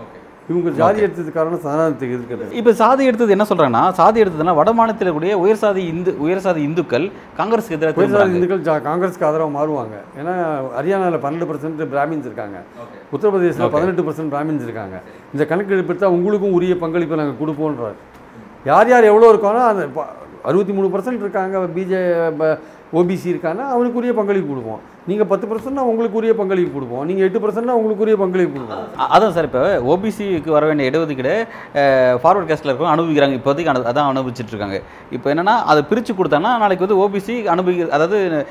இவங்க ஜாதி எடுத்ததுக்கு காரணம் சனாதனத்துக்கு இருக்கிறது இப்போ சாதி எடுத்தது என்ன சொல்றாங்கன்னா சாதி எடுத்ததுன்னா வட மாநிலத்தில் கூடிய உயர் சாதி இந்து உயர் சாதி இந்துக்கள் காங்கிரஸுக்கு எதிராக புயல்சாதி திரும்புறாங்க. இந்துக்கள் காங்கிரஸுக்கு ஆதரவாக மாறுவாங்க. ஏன்னா ஹரியானாவில் பன்னெண்டு பர்சன்ட் பிராமின்ஸ் இருக்காங்க. உத்தரப்பிரதேசில் பதினெட்டு பர்சன்ட் பிராமின்ஸ் இருக்காங்க. இந்த கணக்கெடுப்பு எடுத்தா உங்களுக்கும் உரிய பங்களிப்பை நாங்கள் கொடுப்போன்றார் யார் யார் எவ்வளோ இருக்கானோ அந்த அறுபத்தி மூணு பர்சன்ட் இருக்காங்க. பிஜே ஓபிசி இருக்காங்க அவனுக்குரிய பங்களிப்பு கொடுப்போம். நீங்கள் பத்து பர்சன்ட்னா உங்களுக்கு உரிய பங்களிப்பு கொடுப்போம். நீங்கள் எட்டு பர்சன்ட்னா உங்களுக்கு உரிய பங்களிப்பு கொடுப்போம். அதான் சார் இப்போ ஓபிசிக்கு வர வேண்டிய இடஒதுக்கீடு ஃபார்வர்ட் கேஸ்டில் இருக்கும் அனுபவிக்கிறாங்க. இப்போதைக்கு அனு- அதான் அனுபவிச்சுட்டு இருக்காங்க. இப்போ என்னன்னா அதை பிரித்து கொடுத்தாங்கன்னா நாளைக்கு வந்து ஓபிசி அனுபவிக்க அதாவது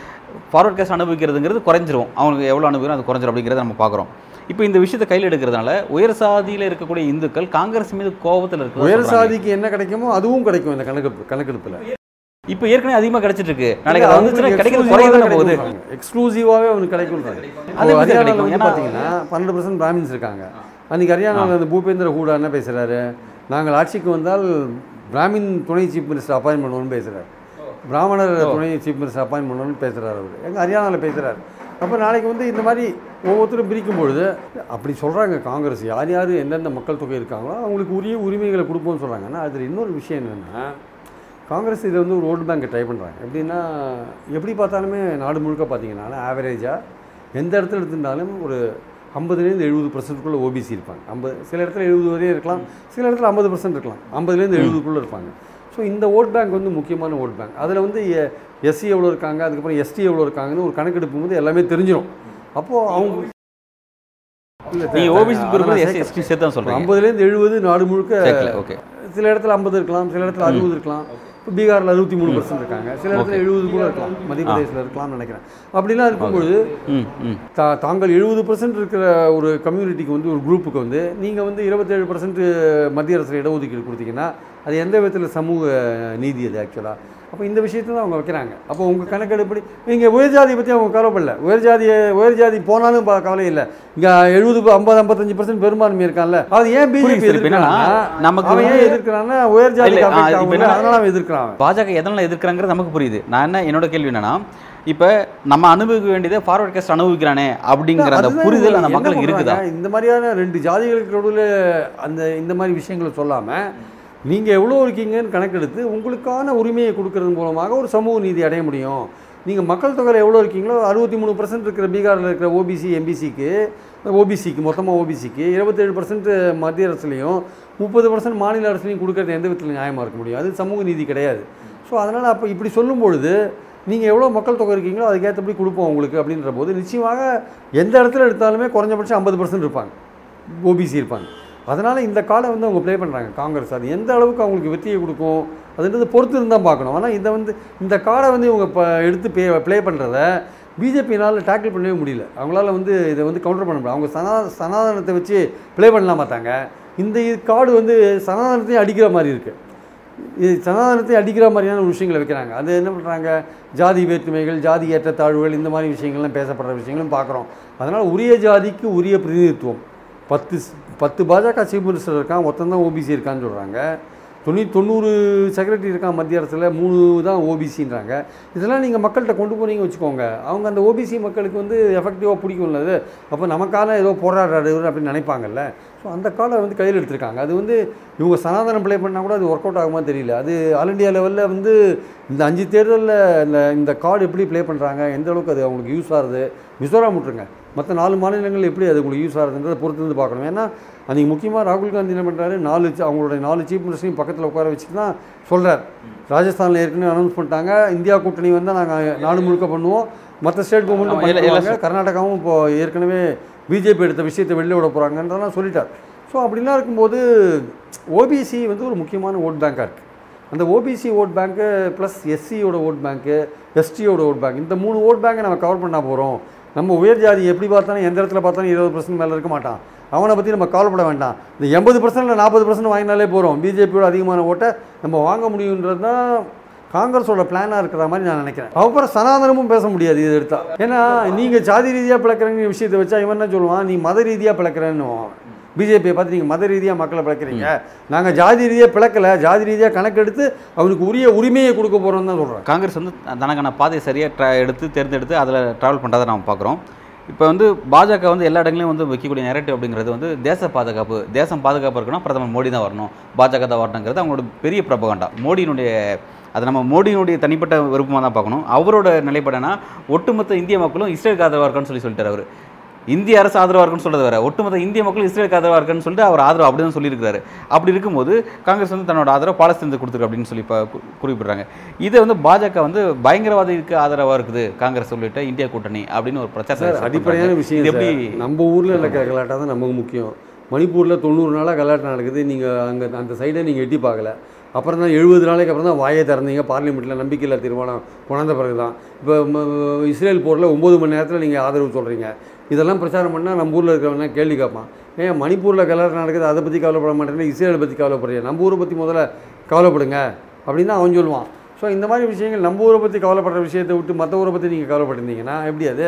ஃபார்வர்ட் கேஸ்ட் அனுபவிக்கிறதுங்கிறது குறைஞ்சிரும். அவங்களுக்கு எவ்வளோ அனுபவிக்கிறோம் அது குறைஞ்சிரும் அப்படிங்கிறத நம்ம பார்க்குறோம். இப்போ இந்த விஷயத்தை கையில் எடுக்கிறதுனால உயர் சாதியில் இருக்கக்கூடிய இந்துக்கள் காங்கிரஸ் மீது கோபத்தில் இருக்கு உயர் சாதிக்கு என்ன கிடைக்குமோ அதுவும் கிடைக்கும் இந்த கணக்கெடுப்பு கணக்கெடுப்பில். இப்போ ஏற்கனவே அதிகமாக கிடைச்சிட்டு இருக்கு நாளைக்கு அது வந்துச்சுன்னா கிடைக்கிறது குறைய போகுது? எக்ஸ்க்ளூசிவாகவே அவனுக்கு கிடைக்கும்ன்றாங்க. அது ஹரியானாவில் கிடைக்கும்? பார்த்தீங்கன்னா பன்னெண்டு பர்சன்ட் பிராமின்ஸ் இருக்காங்க. அன்றைக்கி ஹரியானாவில் அந்த பூபேந்திர ஹூடா என்ன பேசுகிறாரு நாங்கள் ஆட்சிக்கு வந்தால் பிராமின் துணை சீஃப் மினிஸ்டர் அப்பாயின் பண்ணுவோம்னு பேசுகிறார் பிராமணர் துணை சீஃப் மினிஸ்டர் அப்பாயின் பண்ணணும்னு பேசுகிறார் அவர். எங்கள் ஹரியானாவில் பேசுகிறார் அப்போ நாளைக்கு வந்து இந்த மாதிரி ஒவ்வொருத்தரும் பிரிக்கும் பொழுது அப்படி சொல்கிறாங்க காங்கிரஸ். யார் யார் எந்தெந்த மக்கள் தொகை இருக்காங்களோ அவங்களுக்கு உரிய உரிமைகளை கொடுப்போம்னு சொல்கிறாங்க ஆனால் அதில் இன்னொரு விஷயம் என்னென்னா காங்கிரஸ் இதை வந்து ஒரு ஓட்டு பேங்க்கை ட்ரை பண்ணுறாங்க எப்படின்னா எப்படி பார்த்தாலுமே நாடு முழுக்க பார்த்தீங்கன்னா ஆவரேஜாக எந்த இடத்துல எடுத்துட்டாலும் ஒரு ஐம்பதுலேருந்து எழுபது பர்சன்ட்குள்ளே ஓபிசி இருப்பாங்க. ஐம்பது சில இடத்துல எழுபது வரையும் இருக்கலாம். சில இடத்துல ஐம்பது பர்சன்ட் இருக்கலாம். ஐம்பதுலேருந்து எழுபதுக்குள்ளே இருப்பாங்க. ஸோ இந்த ஓட் பேங்க் வந்து முக்கியமான ஓட் பேங்க் அதில் வந்து எஸ்சி எவ்வளோ இருக்காங்க அதுக்கப்புறம் எஸ்டி எவ்வளோ இருக்காங்கன்னு ஒரு கணக்கெடுப்பு போது எல்லாமே தெரிஞ்சிடும் அப்போது அவங்க நீங்க ஓபிசி குறிப்பிட்டு எஸ்சி. எஸ்டி சேர்த்து தான் சொல்றீங்க. ஐம்பதுலேருந்து எழுபது நாடு முழுக்க ஓகே சில இடத்துல ஐம்பது இருக்கலாம் சில இடத்துல அறுபது இருக்கலாம். இப்போ பீகாரில் அறுபத்தி மூணு பர்சன்ட் இருக்காங்க. சில இடத்துல எழுபது கூட இருக்கலாம். மத்திய பிரதேசில் இருக்கலாம்னு நினைக்கிறேன். அப்படிலாம் இருக்கும்பொழுது தா தாங்கள் எழுபது பர்சன்ட் இருக்கிற ஒரு கம்யூனிட்டிக்கு வந்து ஒரு குரூப்புக்கு வந்து நீங்கள் வந்து இருபத்தேழு பர்சன்ட் மத்திய அரசு இடஒதுக்கீடு கொடுத்தீங்கன்னா அது எந்த விதத்தில் சமூக நீதி அது ஆக்சுவலாக அப்போ இந்த விஷயத்தை தான் அவங்க வைக்கிறாங்க. அப்போ உங்கள் கணக்கெடுப்படி நீங்கள் உயர்ஜாதியை பற்றி அவங்க கவலைப்படல. உயர்ஜாதியை உயர்ஜாதி போனாலும் கவலை இல்லை. இங்கே எழுபது ஐம்பது ஐம்பத்தஞ்சு பர்சன்ட் பெரும்பான்மை இருக்கான்ல. அது ஏன் பிஜேபி நமக்கு அவன் ஏன் எதிர்க்கிறான்னா உயர்ஜாதி அதனால அவன் எதிர்க்கிறான். பாஜக எதனால எதிர்க்கிறாங்கிறது நமக்கு புரியுது. நான் என்ன என்னோட கேள்வி என்னன்னா இப்போ நம்ம அனுபவிக்க வேண்டியதை ஃபார்வர்ட் கேஸ்ட் அனுபவிக்கிறானே அப்படிங்கிற அந்த புரிதல் அந்த மக்களுக்கு இருக்குதா? இந்த மாதிரியான ரெண்டு ஜாதிகளுக்கு நடுவில் அந்த இந்த மாதிரி விஷயங்களை சொல்லாமல் நீங்கள் எவ்வளோ இருக்கீங்கன்னு கணக்கெடுத்து உங்களுக்கான உரிமையை கொடுக்கறது மூலமாக ஒரு சமூக நீதி அடைய முடியும். நீங்கள் மக்கள் தொகையில் எவ்வளோ இருக்கீங்களோ அறுபத்தி மூணு பர்சன்ட் இருக்கிற பீகாரில் இருக்கிற ஓபிசி எம்பிசிக்கு ஓபிசிக்கு மொத்தமாக ஓபிசிக்கு இருபத்தேழு பர்சன்ட் மத்திய அரசுலையும் முப்பது பர்சன்ட் மாநில அரசுலையும் கொடுக்கறது எந்த விதத்தில் நியாயமாக இருக்க முடியும். அது சமூக நீதி கிடையாது. ஸோ அதனால் அப்போ இப்படி சொல்லும் பொழுது நீங்கள் எவ்வளோ மக்கள் தொகை இருக்கீங்களோ அதுக்கேற்றபடி கொடுப்போம் உங்களுக்கு அப்படின்ற போது நிச்சயமாக எந்த இடத்துல எடுத்தாலுமே குறைஞ்சபட்சம் ஐம்பது பர்சன்ட் இருப்பாங்க. ஓபிசி இருப்பாங்க. அதனால் இந்த கார்டை வந்து அவங்க ப்ளே பண்ணுறாங்க காங்கிரஸ். அது எந்த அளவுக்கு அவங்களுக்கு வெற்றியை கொடுக்கும் அதுன்றது பொறுத்து இருந்தால் பார்க்கணும். ஆனால் இதை வந்து இந்த கார்டை வந்து இவங்க இப்போ எடுத்து ப்ளே ப்ளே பண்ணுறத பிஜேபினால் டேக்கிள் பண்ணவே முடியல. அவங்களால வந்து இதை வந்து கவுண்டர் பண்ண முடியல. அவங்க சனா சனாதனத்தை வச்சு ப்ளே பண்ணலாம் பார்த்தாங்க இந்த கார்டு வந்து சனாதனத்தையும் அடிக்கிற மாதிரி இருக்குது இது சனாதனத்தை அடிக்கிற மாதிரியான ஒரு விஷயங்களை வைக்கிறாங்க. அது என்ன பண்ணுறாங்க ஜாதி வேற்றுமைகள் ஜாதி ஏற்றத்தாழ்வுகள் இந்த மாதிரி விஷயங்கள்லாம் பேசப்படுற விஷயங்களும் பார்க்குறோம். அதனால் உரிய ஜாதிக்கு உரிய பிரதிநிதித்துவம். பத்து பத்து பாஜக சீஃப் மினிஸ்டர் இருக்கான் ஒருத்தன் தான் ஓபிசி இருக்கான்னு சொல்கிறாங்க தொண்ணூற்றி தொண்ணூறு செக்ரட்டரி இருக்கான் மத்திய அரசில் மூணு தான் ஓபிசின்றாங்க இதெல்லாம் நீங்கள் மக்கள்கிட்ட கொண்டு போனீங்க வச்சுக்கோங்க. அவங்க அந்த ஓபிசி மக்களுக்கு வந்து எஃபெக்டிவாக பிடிக்கும்ல அது. அப்போ நமக்கான ஏதோ போராடுறாரு அப்படின்னு நினைப்பாங்கல்ல. ஸோ அந்த காலை வந்து கையில் எடுத்திருக்காங்க. அது வந்து இவங்க சனாதனம் ப்ளே பண்ணால் கூட அது ஒர்க் அவுட் ஆகுமா தெரியல. அது ஆல் இண்டியா லெவலில் வந்து இந்த அஞ்சு தேர்தலில் இந்த இந்த கார்டு எப்படி ப்ளே பண்ணுறாங்க எந்த அளவுக்கு அது அவங்களுக்கு யூஸ் ஆகுது? மிசோராம் விட்டுருங்க. மற்ற நாலு மாநிலங்கள் எப்படி அது உங்களுக்கு யூஸ் ஆகுதுன்றதை பொறுத்து இருந்து பார்க்கணும். ஏன்னா அன்றைக்கி முக்கியமாக ராகுல் காந்தி என்ன பண்ணுறாரு நாலு அவங்களுடைய நாலு சீஃப் மினிஸ்டரையும் பக்கத்தில் உட்கார வச்சுட்டு தான் சொல்கிறார் ராஜஸ்தானில் ஏற்கனவே அனௌன்ஸ் பண்ணிட்டாங்க. இந்தியா கூட்டணி வந்தால் நாங்கள் நாடு முழுக்க பண்ணுவோம். மற்ற ஸ்டேட் ஆமா, இல்ல- இல்ல கவர்மெண்ட் கர்நாடகாவும் இப்போ ஏற்கனவே பிஜேபி எடுத்த விஷயத்தை வெளில விட போகிறாங்கன்றதெல்லாம் சொல்லிட்டார். ஸோ அப்படிலாம் இருக்கும்போது ஓபிசி வந்து ஒரு முக்கியமான ஓட் பேங்காக இருக்குது அந்த ஓபிசி ஓட் பேங்க்கு ப்ளஸ் எஸ்சியோட ஓட் பேங்க்கு எஸ்டியோட ஓட் பேங்க் இந்த மூணு ஓட் பேங்கை நம்ம கவர் பண்ண போகிறோம் நம்ம உயர் ஜாதி எப்படி பார்த்தாலும் எந்த இடத்துல பார்த்தாலும் இருபது பர்சன்ட் மேலே இருக்க மாட்டான். அவனை பற்றி நம்ம கவலைப்பட வேண்டாம். இந்த எண்பது பர்சன்டில் நாற்பது பர்சன்ட் வாங்கினாலே போகிறோம் பிஜேபியோட அதிகமான ஓட்டை நம்ம வாங்க முடியுன்றது தான் காங்கிரஸோட பிளானாக இருக்கிற மாதிரி நான் நினைக்கிறேன். அப்புறம் சனாதனமும் பேச முடியாது இது எடுத்தால் ஏன்னா நீங்கள் ஜாதி ரீதியாக பிளக்கிறங்கிற விஷயத்தை வச்சா இவன் என்ன சொல்லுவான்? நீ மத ரீதியாக பிளக்கிறேன்னு பிஜேபியை பார்த்து நீங்கள் மத ரீதியாக மக்களை பிளக்கிறீங்க. நாங்கள் ஜாதி ரீதியாக பிளக்கலை. ஜாதி ரீதியாக கணக்கெடுத்து அவனுக்கு உரிய உரிமையை கொடுக்க போகிறோம்னு தான் சொல்கிறேன் காங்கிரஸ் வந்து தனக்கான பாதையை சரியாக ட்ரா எடுத்து தேர்ந்தெடுத்து அதில் ட்ராவல் பண்ணுறதை நம்ம பார்க்குறோம். இப்போ வந்து பாஜக வந்து எல்லா இடங்களையும் வந்து வைக்கக்கூடிய நெரட்டிவ் அப்படிங்கிறது வந்து தேச பாதுகாப்பு தேசம் பாதுகாப்பு இருக்குன்னா பிரதமர் மோடி தான் வரணும். பாஜக தான் வரணுங்கிறது அவங்களோட பெரிய பிரபகண்டா மோடியினுடைய அது நம்ம மோடியினுடைய தனிப்பட்ட விருப்பமாக தான் பார்க்கணும். அவரோட நிலைப்பாடுனா ஒட்டுமொத்த இந்திய மக்களும் இஸ்ரேலுக்கு ஆதரவாக இருக்கணும்னு சொல்லி சொல்லிட்டார் அவர். இந்திய அரசு ஆதரவாக இருக்குன்னு சொல்றது வேற. ஒட்டுமொத்த இந்திய மக்கள் இஸ்ரேலுக்கு ஆதரவாக இருக்குன்னு சொல்லிட்டு அவர் ஆதரவு அப்படி தான் சொல்லியிருக்காரு அப்படி இருக்கும்போது காங்கிரஸ் வந்து தன்னோட ஆதரவு பாலஸ்தீனத்துக்கு கொடுத்துருக்கு அப்படின்னு சொல்லி ப- கு- குறிப்பிடுறாங்க. இதை வந்து பாஜக வந்து பயங்கரவாதிக்கு ஆதரவாக இருக்குது காங்கிரஸ் சொல்லிட்டு இந்தியா கூட்டணி அப்படின்னு ஒரு பிரச்சாரம் சார் அடிப்படையான விஷயம் எப்படி. நம்ம ஊரில் நடக்கிற கலாட்டா தான் நமக்கு முக்கியம். மணிப்பூரில் தொண்ணூறு நாளாக கலாட்டம் நடக்குது. நீங்கள் அங்கே அந்த சைடை நீங்கள் எட்டி பார்க்கல. அப்புறம் தான் எழுபது நாளைக்கு அப்புறம் தான் வாயை திறந்தீங்க. பார்லிமெண்ட்டில் நம்பிக்கையில்லா தீர்மானம் கொண்டாந்த பிறகு தான் இப்போ இஸ்ரேல் போரில் ஒம்பது மணி நேரத்தில் நீங்கள் ஆதரவு சொல்கிறீங்க இதெல்லாம் பிரச்சாரம் பண்ணால் நம்ம ஊரில் இருக்கிறவங்க கேள்வி கேட்பான் ஏன் மணிப்பூரில் கல்யாணம் நடக்குது அதை பற்றி கவலைப்பட மாட்டேங்க இஸ்ரேலை பற்றி கவலைப்படுறீங்க நம்ம ஊரை பற்றி முதல்ல கவலைப்படுங்க அப்படின்னு தான் அவன் சொல்லுவான். ஸோ இந்த மாதிரி விஷயங்கள் நம்ம ஊரை பற்றி கவலைப்படுற விஷயத்தை விட்டு மற்ற ஊரை பற்றி நீங்கள் கவலைப்பட்டிருந்தீங்கன்னா எப்படி அது?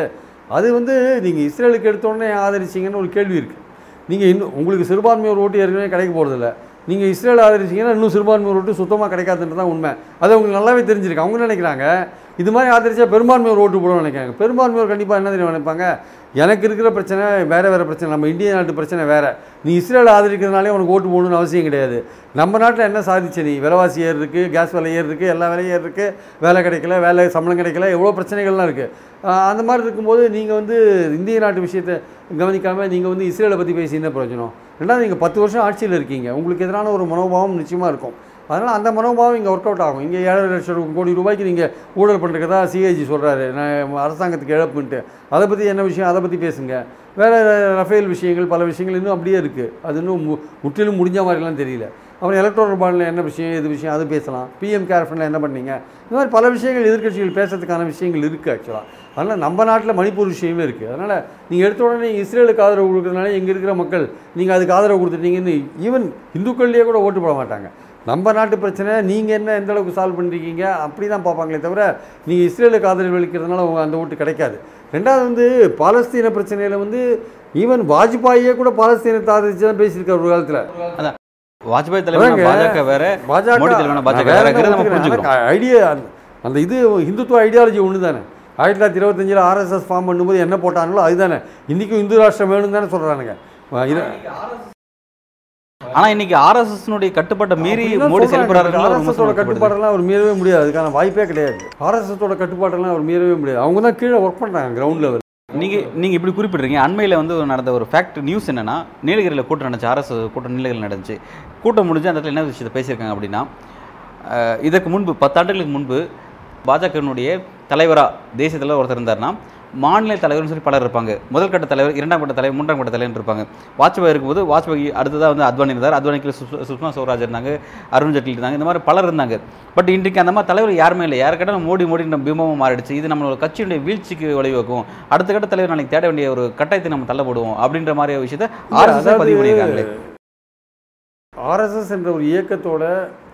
அது வந்து நீங்கள் இஸ்ரேலுக்கு எடுத்தோடனே ஆதரிச்சிங்கன்னு ஒரு கேள்வி இருக்குது நீங்கள் இன்னும் உங்களுக்கு சிறுபான்மையோர் ஓட்டு ஏற்கனவே கிடைக்க போகிறதில்ல நீங்கள் இஸ்ரேல் ஆதரிச்சிங்கன்னா இன்னும் சிறுபான்மையோர் ஓட்டு சுத்தமாக கிடைக்காதுன்றது தான் உண்மை. அது அவங்களுக்கு நல்லாவே தெரிஞ்சிருக்கு. அவங்க நினைக்கிறாங்க? இது மாதிரி ஆதரிச்சா பெரும்பான்மையோர் ஓட்டு போடணும்னு நினைக்கிறாங்க. பெரும்பான்மையோர் கண்டிப்பாக என்ன தெரியும் நினைப்பாங்க? எனக்கு இருக்கிற பிரச்சனை வேறு வேறு பிரச்சனை நம்ம இந்திய நாட்டு பிரச்சனை வேறு. நீ இஸ்ரேல் ஆதரிக்கிறதுனாலே உனக்கு ஓட்டு போடணும்னு அவசியம் கிடையாது. நம்ம நாட்டில் என்ன சாதிச்சு நீ? விலைவாசி ஏறு இருக்கு கேஸ் விலை ஏறு இருக்குது எல்லா விலையும் ஏறு இருக்குது வேலை கிடைக்கல வேலை சம்பளம் கிடைக்கல எவ்வளோ பிரச்சனைகள்லாம் இருக்குது அந்த மாதிரி இருக்கும்போது நீங்கள் வந்து இந்திய நாட்டு விஷயத்தை கவனிக்காமல் நீங்கள் வந்து இஸ்ரேலை பற்றி பேசி என்ன பிரயோஜனம்? ரெண்டாவது நீங்கள் பத்து வருஷம் ஆட்சியில் இருக்கீங்க. உங்களுக்கு எதிரான ஒரு மனோபாவம் நிச்சயமாக இருக்கும். அதனால் அந்த மனோபாவம் இங்கே ஒர்க் அவுட் ஆகும். இங்கே ஏழரை லட்சம் கோடி ரூபாய்க்கு நீங்கள் ஊழல் பண்ணுறதா சிஐஜி சொல்கிறாரு நான் அரசாங்கத்துக்கு இழப்புன்ட்டு அதை பற்றி என்ன விஷயம்? அதை பற்றி பேசுங்க. வேறு ரஃபேல் விஷயங்கள் பல விஷயங்கள் இன்னும் அப்படியே இருக்குது அது இன்னும் மு- முற்றிலும் முடிஞ்ச மாதிரிலாம் தெரியல. அப்புறம் எலக்ட்ரோல் பாண்டில் என்ன விஷயம் எது விஷயம் அது பேசலாம். பிஎம் கேர் ஃபண்டில் என்ன பண்ணீங்க? இந்த மாதிரி பல விஷயங்கள் எதிர்க்கட்சிகள் பேசுறதுக்கான விஷயங்கள் இருக்குது ஆக்சுவலாக அதனால் நம்ம நாட்டில் மணிப்பூர் விஷயமே இருக்குது அதனால் நீங்கள் எடுத்த உடனே இஸ்ரேலுக்கு ஆதரவு கொடுக்கறதுனால இங்கே இருக்கிற மக்கள் நீங்கள் அதுக்கு ஆதரவு கொடுத்துட்டீங்கன்னு ஈவன் இந்துக்கள்லேயே கூட ஓட்டு போட மாட்டாங்க. நம்ம நாட்டு பிரச்சனை நீங்கள் என்ன எந்த அளவுக்கு சால்வ் பண்ணிருக்கீங்க? அப்படி தான் பார்ப்பாங்களே தவிர நீங்கள் இஸ்ரேலுக்கு ஆதரவு அளிக்கிறதுனால அந்த ஓட்டு கிடைக்காது. ரெண்டாவது வந்து பாலஸ்தீன பிரச்சனையில் வந்து ஈவன் வாஜ்பாயே கூட பாலஸ்தீனத்தை ஆதரிச்சு தான் பேசியிருக்காரு ஒரு காலத்தில். அதான். வாஜ்பாய் தலைவர். பாஜக வேற பாஜக பாஜக வேற ஐடியா அந்த- அந்த இது இந்துத்துவ ஐடியாலஜி ஒன்று தானே ஆயிரத்தி தொள்ளாயிரத்தி இருபத்தஞ்சில் ஆர்எஸ்எஸ் ஃபார்ம் பண்ணும்போது என்ன போட்டாங்களோ அதுதானே. இன்றைக்கும் இந்து ராஷ்டிரம் வேணும் தானே சொல்கிறானுங்க ஆனா இன்னைக்கு ஆர்எஸ்எஸ்னுடைய கட்டுப்பாட்டை மீறி மோடி விமர்சனம் ஆர்எஸ்எஸோட. கட்டுப்பாடெல்லாம் அவர் மீறவே முடியாது. அதுக்கான வாய்ப்பே கிடையாது. ஆர்எஸ்எஸோட கட்டுப்பாடெல்லாம் அவர் மீறவே முடியாது. அவங்க தான் கீழே ஒர்க் பண்ணுறாங்க கிரவுண்ட் லெவல் நீங்க நீங்க இப்படி குறிப்பிடுறீங்க அண்மையில வந்து நடந்த ஒரு ஃபேக்ட் நியூஸ் என்னன்னா நீலகிரியில் கூட்டம் நடந்துச்சு. அரசு கூட்டம் நீலகிரியில் நடந்துச்சு. கூட்டம் முடிஞ்சு அந்த இடத்துல என்ன விஷயத்தை பேசியிருக்காங்க அப்படின்னா இதற்கு முன்பு பத்தாண்டுகளுக்கு முன்பு பாஜகவினுடைய தலைவராக தேசிய தலைவர் ஒருத்தர் இருந்தாருன்னா மாநில தலைவர்னு சொல்லி பலர் இருப்பாங்க. முதல் கட்ட தலைவர் இரண்டாம் கட்ட தலைவர் மூன்றாம் கட்ட தலைவர் இருப்பாங்க. வாஜ்பாய் இருக்கும்போது வாஜ்பாய் அடுத்ததாக வந்து அத்வானி இருந்தார். அத்வானிக்கு சுஷ்மா ஸ்வராஜ் இருந்தாங்க அருண் ஜெட்லி இருந்தாங்க இந்த மாதிரி பலர் இருந்தாங்க. பட் இன்றைக்கு அந்த மாதிரி தலைவர் யாருமே இல்லை. யார் கேட்டாலும் மோடி மோடின்ற பிம்பமும் மாறிடுச்சு. இது நம்மளோட கட்சியுடைய வீழ்ச்சிக்கு வழிவகுக்கும் அடுத்த கட்ட தலைவர் நாளைக்கு தேட வேண்டிய ஒரு கட்டாயத்தை நம்ம தள்ளப்படுவோம் அப்படின்ற மாதிரி விஷயத்தை ஆர்எஸ்எஸ் பதிவு பண்ணியிருக்காங்களே. ஆர்எஸ்எஸ் என்ற ஒரு இயக்கத்தோட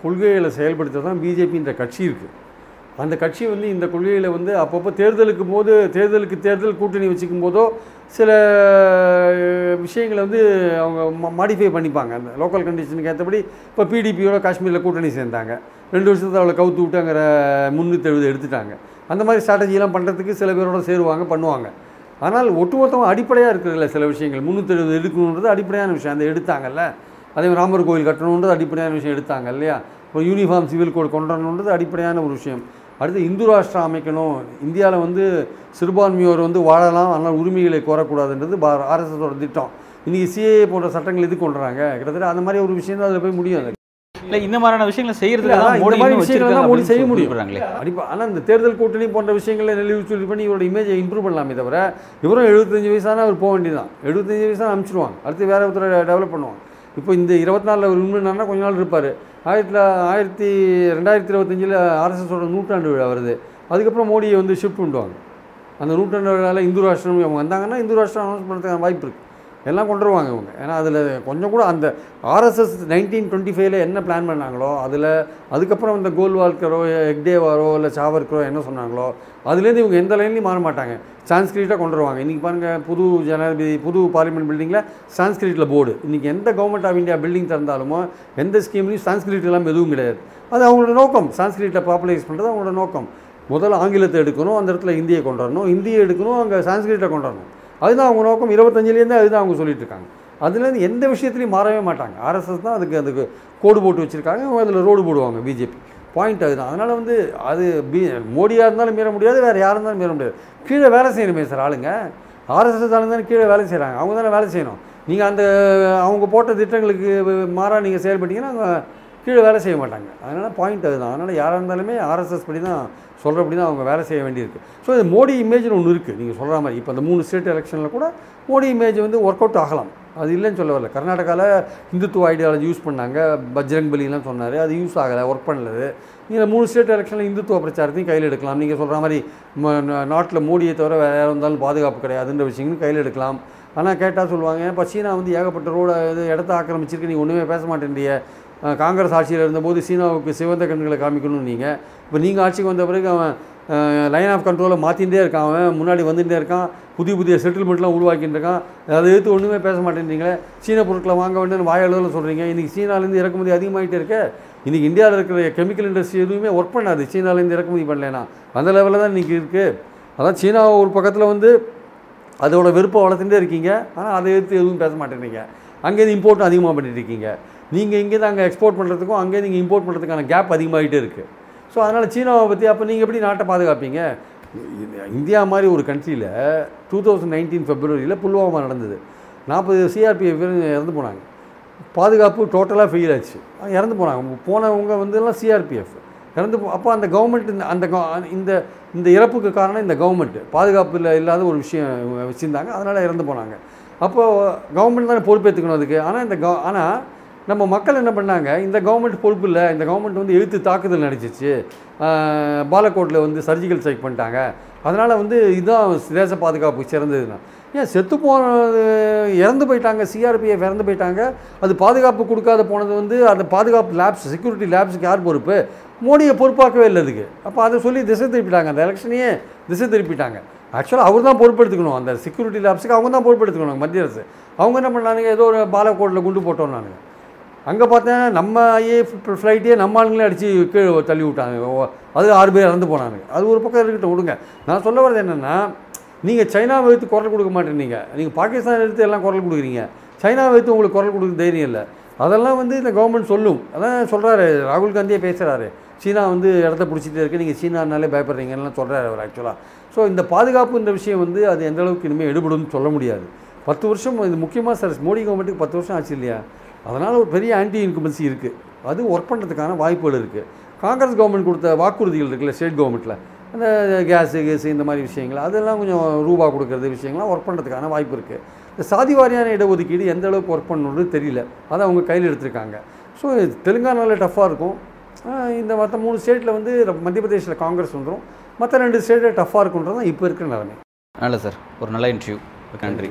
கொள்கைகளை செயல்படுத்த தான் பிஜேபின்ற கட்சி இருக்குது அந்த கட்சி வந்து இந்த கொள்கையில் வந்து அப்பப்போ தேர்தலுக்கு போது தேர்தலுக்கு தேர்தல் கூட்டணி வச்சுக்கும் போதோ சில விஷயங்களை வந்து அவங்க மாடிஃபை பண்ணிப்பாங்க. அந்த லோக்கல் கண்டிஷனுக்கு ஏற்றபடி இப்போ பிடிபியோட காஷ்மீரில் கூட்டணி சேர்ந்தாங்க. ரெண்டு வருஷத்தில் அவளை கவுத்து விட்டுங்கிற முந்நூற்றி எழுபது எடுத்துட்டாங்க. அந்த மாதிரி ஸ்ட்ராட்டஜிலாம் பண்ணுறதுக்கு சில பேரோட சேருவாங்க பண்ணுவாங்க. ஆனால் ஒட்டுமொத்தமாக அடிப்படையாக இருக்கிறதில்ல சில விஷயங்கள் முந்நூற்றி எழுபது எடுக்கணுன்றது அடிப்படையான விஷயம். அந்த எடுத்தாங்கல்ல? அதே மாதிரி ராமர் கோயில் கட்டணுன்றது அடிப்படையான விஷயம் எடுத்தாங்க இல்லையா? ஒரு யூனிஃபார்ம் சிவில் கோட் கொண்டு வரணுன்றது அடிப்படையான ஒரு விஷயம். அடுத்து இந்து ராஷ்டிரம் அமைக்கணும். இந்தியாவில் வந்து சிறுபான்மையோர் வந்து வாழலாம் ஆனால் உரிமைகளை கோரக்கூடாதுன்றது ஆர்எஸ்எஸோட திட்டம். இன்றைக்கி சிஏஏ போன்ற சட்டங்கள் எதுக்கு கொண்டு வராங்க கிட்டத்தட்ட அந்த மாதிரி ஒரு விஷயம் தான் அதில் போய் முடியும் அது இல்லை இந்த மாதிரியான விஷயங்களை மோடி இந்த மாதிரி இன்னும் விஷயங்கள் வச்சிருக்காங்க தான் மோடி செய்ய முடியும். அடிப்பா ஆனால் இந்த தேர்தல் கூட்டணி போன்ற விஷயங்களை நெளிவு சொல்லி பண்ணி இவரோட இமேஜை இம்ப்ரூவ் பண்ணலாமே தவிர இவரும் எழுபத்தஞ்சு வயசான அவர் போக வேண்டியதான் எழுபத்தஞ்சு வயசான அனுப்பிச்சிடுவாங்க. அடுத்து வேற ஒருத்தரை டெவலப் பண்ணுவாங்க. இப்போ இந்த இருபத்தி நாலில் ஒரு கொஞ்ச நாள் இருப்பார். ஆயிரத்தி ஆயிரத்தி ரெண்டாயிரத்தி இருபத்தஞ்சில் ஆர்எஸ்எஸோட நூற்றாண்டு விழா வருது. அதுக்கப்புறம் மோடியை வந்து ஷிஃப்ட் பண்ணுவாங்க அந்த நூற்றாண்டு விழாவில் இந்து ராஷ்டிரம் அவங்க வந்தாங்கன்னா இந்து ராஷ்டிரம் அனௌன்ஸ் பண்ணுறதுக்கான வாய்ப்பு இருக்குது எல்லாம் கொண்டு வருவாங்க இவங்க. ஏன்னா அதில் கொஞ்சம் கூட அந்த ஆர்எஸ்எஸ் நைன்டீன் டுவெண்ட்டி ஃபைவ்ல என்ன பிளான் பண்ணாங்களோ அதில் அதுக்கப்புறம் இந்த கோல்வால்கரோ எக்டேவாரோ இல்லை சாவர்கரோ என்ன சொன்னாங்களோ அதுலேருந்து இவங்க எந்த லைன்லையும் மாற மாட்டாங்க. சான்ஸ்கிரிட்டாக கொண்டு வருவாங்க இன்றைக்கி பாருங்கள் புது ஜனாதிபதி புது பார்லிமெண்ட் பில்டிங்கில் சான்ஸ்கிரிட்டில் போர்டு இன்றைக்கி எந்த கவர்மெண்ட் ஆஃப் இந்தியா பில்டிங் திறந்தாலுமோ எந்த ஸ்கீம்லையும் சான்ஸ்கிரிட் எல்லாம் எதுவும் கிடையாது. அது அவங்களோட நோக்கம். சான்ஸ்கிரிட்டில் பாப்புலரைஸ் பண்ணுறது அவங்களோட நோக்கம். முதல்ல ஆங்கிலத்தை எடுக்கணும் அந்த இடத்துல இந்தியை கொண்டு வரணும். இந்தியை எடுக்கணும் அங்கே சான்ஸ்கிரிட்டை கொண்டு வரணும். அதுதான் அவங்க நோக்கம். இருபத்தஞ்சிலேருந்து அதுதான் அவங்க சொல்லிட்டு இருக்காங்க அதுலேருந்து எந்த விஷயத்துலையும் மாறவே மாட்டாங்க. ஆர்எஸ்எஸ் தான் அதுக்கு அதுக்கு கோடு போட்டு வச்சுருக்காங்க. அதில் ரோடு போடுவாங்க பிஜேபி. பாயிண்ட் அதுதான். அதனால் வந்து அது பி மோடியாக இருந்தாலும் மீற முடியாது வேறு யாராக இருந்தாலும் மீற முடியாது. கீழே வேலை செய்யணுமே சார் ஆளுங்க. ஆர்எஸ்எஸ் ஆளுங்க தானே கீழே வேலை செய்கிறாங்க அவங்க தானே வேலை செய்யணும். நீங்கள் அந்த அவங்க போட்ட திட்டங்களுக்கு மாறாக நீங்கள் செயல்பட்டீங்கன்னா கீழே வேலை செய்ய மாட்டாங்க. அதனால் பாயிண்ட் அதுதான். அதனால் யாராக இருந்தாலுமே ஆர்எஸ்எஸ் படி தான் சொல்கிறபடி தான் அவங்க வேலை செய்ய வேண்டியிருக்கு. ஸோ இது மோடி இமேஜ்னு ஒன்று இருக்குது நீங்கள் சொல்கிற மாதிரி. இப்போ அந்த மூணு ஸ்டேட் எலெக்ஷனில் கூட மோடி இமேஜ் வந்து ஒர்க் அவுட் ஆகலாம். அது இல்லைன்னு சொல்ல வரல. கர்நாடகாவில் இந்துத்துவ ஐடியாலஜி யூஸ் பண்ணாங்க. பஜ்ரங் பலிலாம் சொன்னார். அது யூஸ் ஆகலை. ஒர்க் பண்ணலது நீங்கள் மூணு ஸ்டேட் எலெக்ஷனில் இந்துத்துவ பிரச்சாரத்தையும் கையில் எடுக்கலாம். நீங்கள் சொல்கிற மாதிரி நாட்டில் மோடியை தவிர வேறு யாரும் இருந்தாலும் பாதுகாப்பு கிடையாதுன்ற விஷயங்களும் கையில் எடுக்கலாம். ஆனால் கேட்டால் சொல்லுவாங்க இப்போ சீனா வந்து ஏகப்பட்ட ரோட இது இடத்த ஆக்கிரமிச்சிருக்கு. நீ ஒன்றுமே பேச மாட்டேன்றிய. காங்கிரஸ் ஆட்சியில் இருந்தபோது சீனாவுக்கு சிவந்த கண்களை காமிக்கணும்னு நீங்கள் இப்போ நீங்கள் ஆட்சிக்கு வந்த பிறகு அவன் லைன் ஆஃப் கண்ட்ரோலை மாற்றிகிட்டே இருக்கான் அவன் முன்னாடி வந்துகிட்டே இருக்கான் புதிய புதிய செட்டில்மெண்ட்லாம் உருவாக்கிட்டு இருக்கான். அதை எடுத்து ஒன்றுமே பேச மாட்டேன்றீங்களே? சீன பொருட்களை வாங்க வேண்டும்னு வாயளவில் சொல்கிறீங்க இன்றைக்கி சீனாலேருந்து இறக்குமதி அதிகமாகிட்டே இருக்கே. இன்றைக்கி இந்தியாவில் இருக்கிற கெமிக்கல் இண்டஸ்ட்ரி எதுவுமே ஒர்க் பண்ணாது. சீனாலேருந்து இறக்குமதி பண்ணலைன்னா. அந்த லெவலில் தான் இன்றைக்கி இருக்குது அதான் சீனா ஒரு பக்கத்தில் வந்து அதோட வெறுப்பை வளர்த்துட்டே இருக்கீங்க. ஆனால் அதை எடுத்து எதுவும் பேச மாட்டேன்றீங்க. அங்கேருந்து இம்போர்ட்டும் அதிகமாக பண்ணிட்டு இருக்கீங்க. நீங்கள் இங்கேருந்து அங்கே எக்ஸ்போர்ட் பண்ணுறதுக்கும் அங்கே நீங்கள் இம்போர்ட் பண்ணுறதுக்கான கேப் அதிகமாகிட்டே இருக்குது ஸோ அதனால் சீனாவை பற்றி அப்போ நீங்கள் எப்படி நாட்டை பாதுகாப்பீங்க? இந்தியா மாதிரி ஒரு கண்ட்ரியில் டூ தௌசண்ட் நைன்டீன் ஃபெப்ரவரியில் புல்வாமா நடந்தது. நாற்பது சிஆர்பிஎஃப் இறந்து போனாங்க. பாதுகாப்பு டோட்டலாக ஃபெயில் ஆச்சு. இறந்து போனாங்க. போனவங்க வந்து எல்லாம் சிஆர்பிஎஃப் இறந்து போ அப்போ அந்த கவர்மெண்ட் இந்த அந்த இந்த இந்த இறப்புக்கு காரணம் இந்த கவர்மெண்ட் பாதுகாப்பில் இல்லாத ஒரு விஷயம் வச்சுருந்தாங்க. அதனால் இறந்து போனாங்க. அப்போது கவர்மெண்ட் தானே பொறுப்பேற்றுக்கணும் அதுக்கு. ஆனால் இந்த கவ ஆனால் நம்ம மக்கள் என்ன பண்ணாங்க? இந்த கவர்மெண்ட் பொறுப்பு இல்லை இந்த கவர்மெண்ட் வந்து எழுத்து தாக்குதல் நடிச்சிச்சு. பாலக்கோட்டில் வந்து சர்ஜிக்கல் ஸ்ட்ரைக் பண்ணிட்டாங்க. அதனால் வந்து இதுதான் தேச பாதுகாப்பு சிறந்ததுன்னா. ஏன் செத்து போனது இறந்து போயிட்டாங்க சிஆர்பிஎஃப் இறந்து போயிட்டாங்க. அது பாதுகாப்பு கொடுக்காத போனது வந்து அந்த பாதுகாப்பு லேப்ஸ் செக்யூரிட்டி லேப்ஸுக்கு யார் பொறுப்பு? மோடியை பொறுப்பாக்கவே இல்லை அதுக்கு. அப்போ அதை சொல்லி திசை திருப்பிட்டாங்க. அந்த எலெக்ஷனையே திசை திருப்பிட்டாங்க. ஆக்சுவலாக அவர் தான் பொறுப்பெடுத்துக்கணும். அந்த செக்யூரிட்டி லேப்ஸுக்கு அவங்க தான் பொறுப்பெடுத்துக்கணும் மத்திய அரசு. அவங்க என்ன பண்ணானுங்க? ஏதோ ஒரு பாலக்கோட்டில் குண்டு போட்டோம்னானுங்க. அங்கே பார்த்தேன் நம்ம ஐஏ ஃப்ளைட்டே நம்ம ஆளுங்களே அடித்து கீழே தள்ளி விட்டாங்க. ஓ, அது ஆறு பேர் இறந்து போனாங்க. அது ஒரு பக்கம் இருக்கட்டும் விடுங்க. நான் சொல்ல வர்றது என்னென்னா நீங்கள் சைனாவை வைத்து குரல் கொடுக்க மாட்டேன்னீங்க நீங்கள் பாகிஸ்தான் எடுத்து எல்லாம் குரல் கொடுக்குறீங்க. சைனாவை வைத்து உங்களுக்கு குரல் கொடுக்க தைரியம் இல்லை. அதெல்லாம் வந்து இந்த கவர்மெண்ட் சொல்லும். அதான் சொல்கிறாரு ராகுல் காந்தியே பேசுகிறாரு சீனா வந்து இடத்த பிடிச்சிட்டே இருக்கு. நீங்கள் சீனானாலே பயப்படுறீங்கன்னு சொல்கிறாரு அவர் ஆக்சுவலாக ஸோ இந்த பாதுகாப்புன்ற விஷயம் வந்து அது எந்த அளவுக்கு இனிமேல் எடுபடும்னு சொல்ல முடியாது. பத்து வருஷம் இது முக்கியமாக சார் மோடி கவர்மெண்ட்டுக்கு பத்து வருஷம் ஆச்சு இல்லையா? அதனால் ஒரு பெரிய ஆன்டி இன்குமென்சி இருக்குது அது ஒர்க் பண்ணுறதுக்கான வாய்ப்புகள் இருக்குது காங்கிரஸ் கவர்மெண்ட் கொடுத்த வாக்குறுதிகள் இருக்குல்ல ஸ்டேட் கவர்மெண்ட்டில் அந்த கேஸு கேஸு இந்த மாதிரி விஷயங்கள் அதெல்லாம் கொஞ்சம் ரூபா கொடுக்கறது விஷயங்கள்லாம் ஒர்க் பண்ணுறதுக்கான வாய்ப்பு இருக்குது இந்த சாதி வாரியான இடஒதுக்கீடு எந்த அளவுக்கு ஒர்க் பண்ணணுன்றது தெரியல. அதை அவங்க கையில் எடுத்திருக்காங்க. ஸோ தெலுங்கானாவில் டஃப்பாக இருக்கும். இந்த மற்ற மூணு ஸ்டேட்டில் வந்து மத்திய பிரதேசில் காங்கிரஸ் வந்துடும் மற்ற ரெண்டு ஸ்டேட்டில் டஃப்பாக இருக்குன்றது தான் இப்போ இருக்கிற நிலைமை. நல்ல சார். ஒரு நல்ல இன்டர்வியூ நன்றி.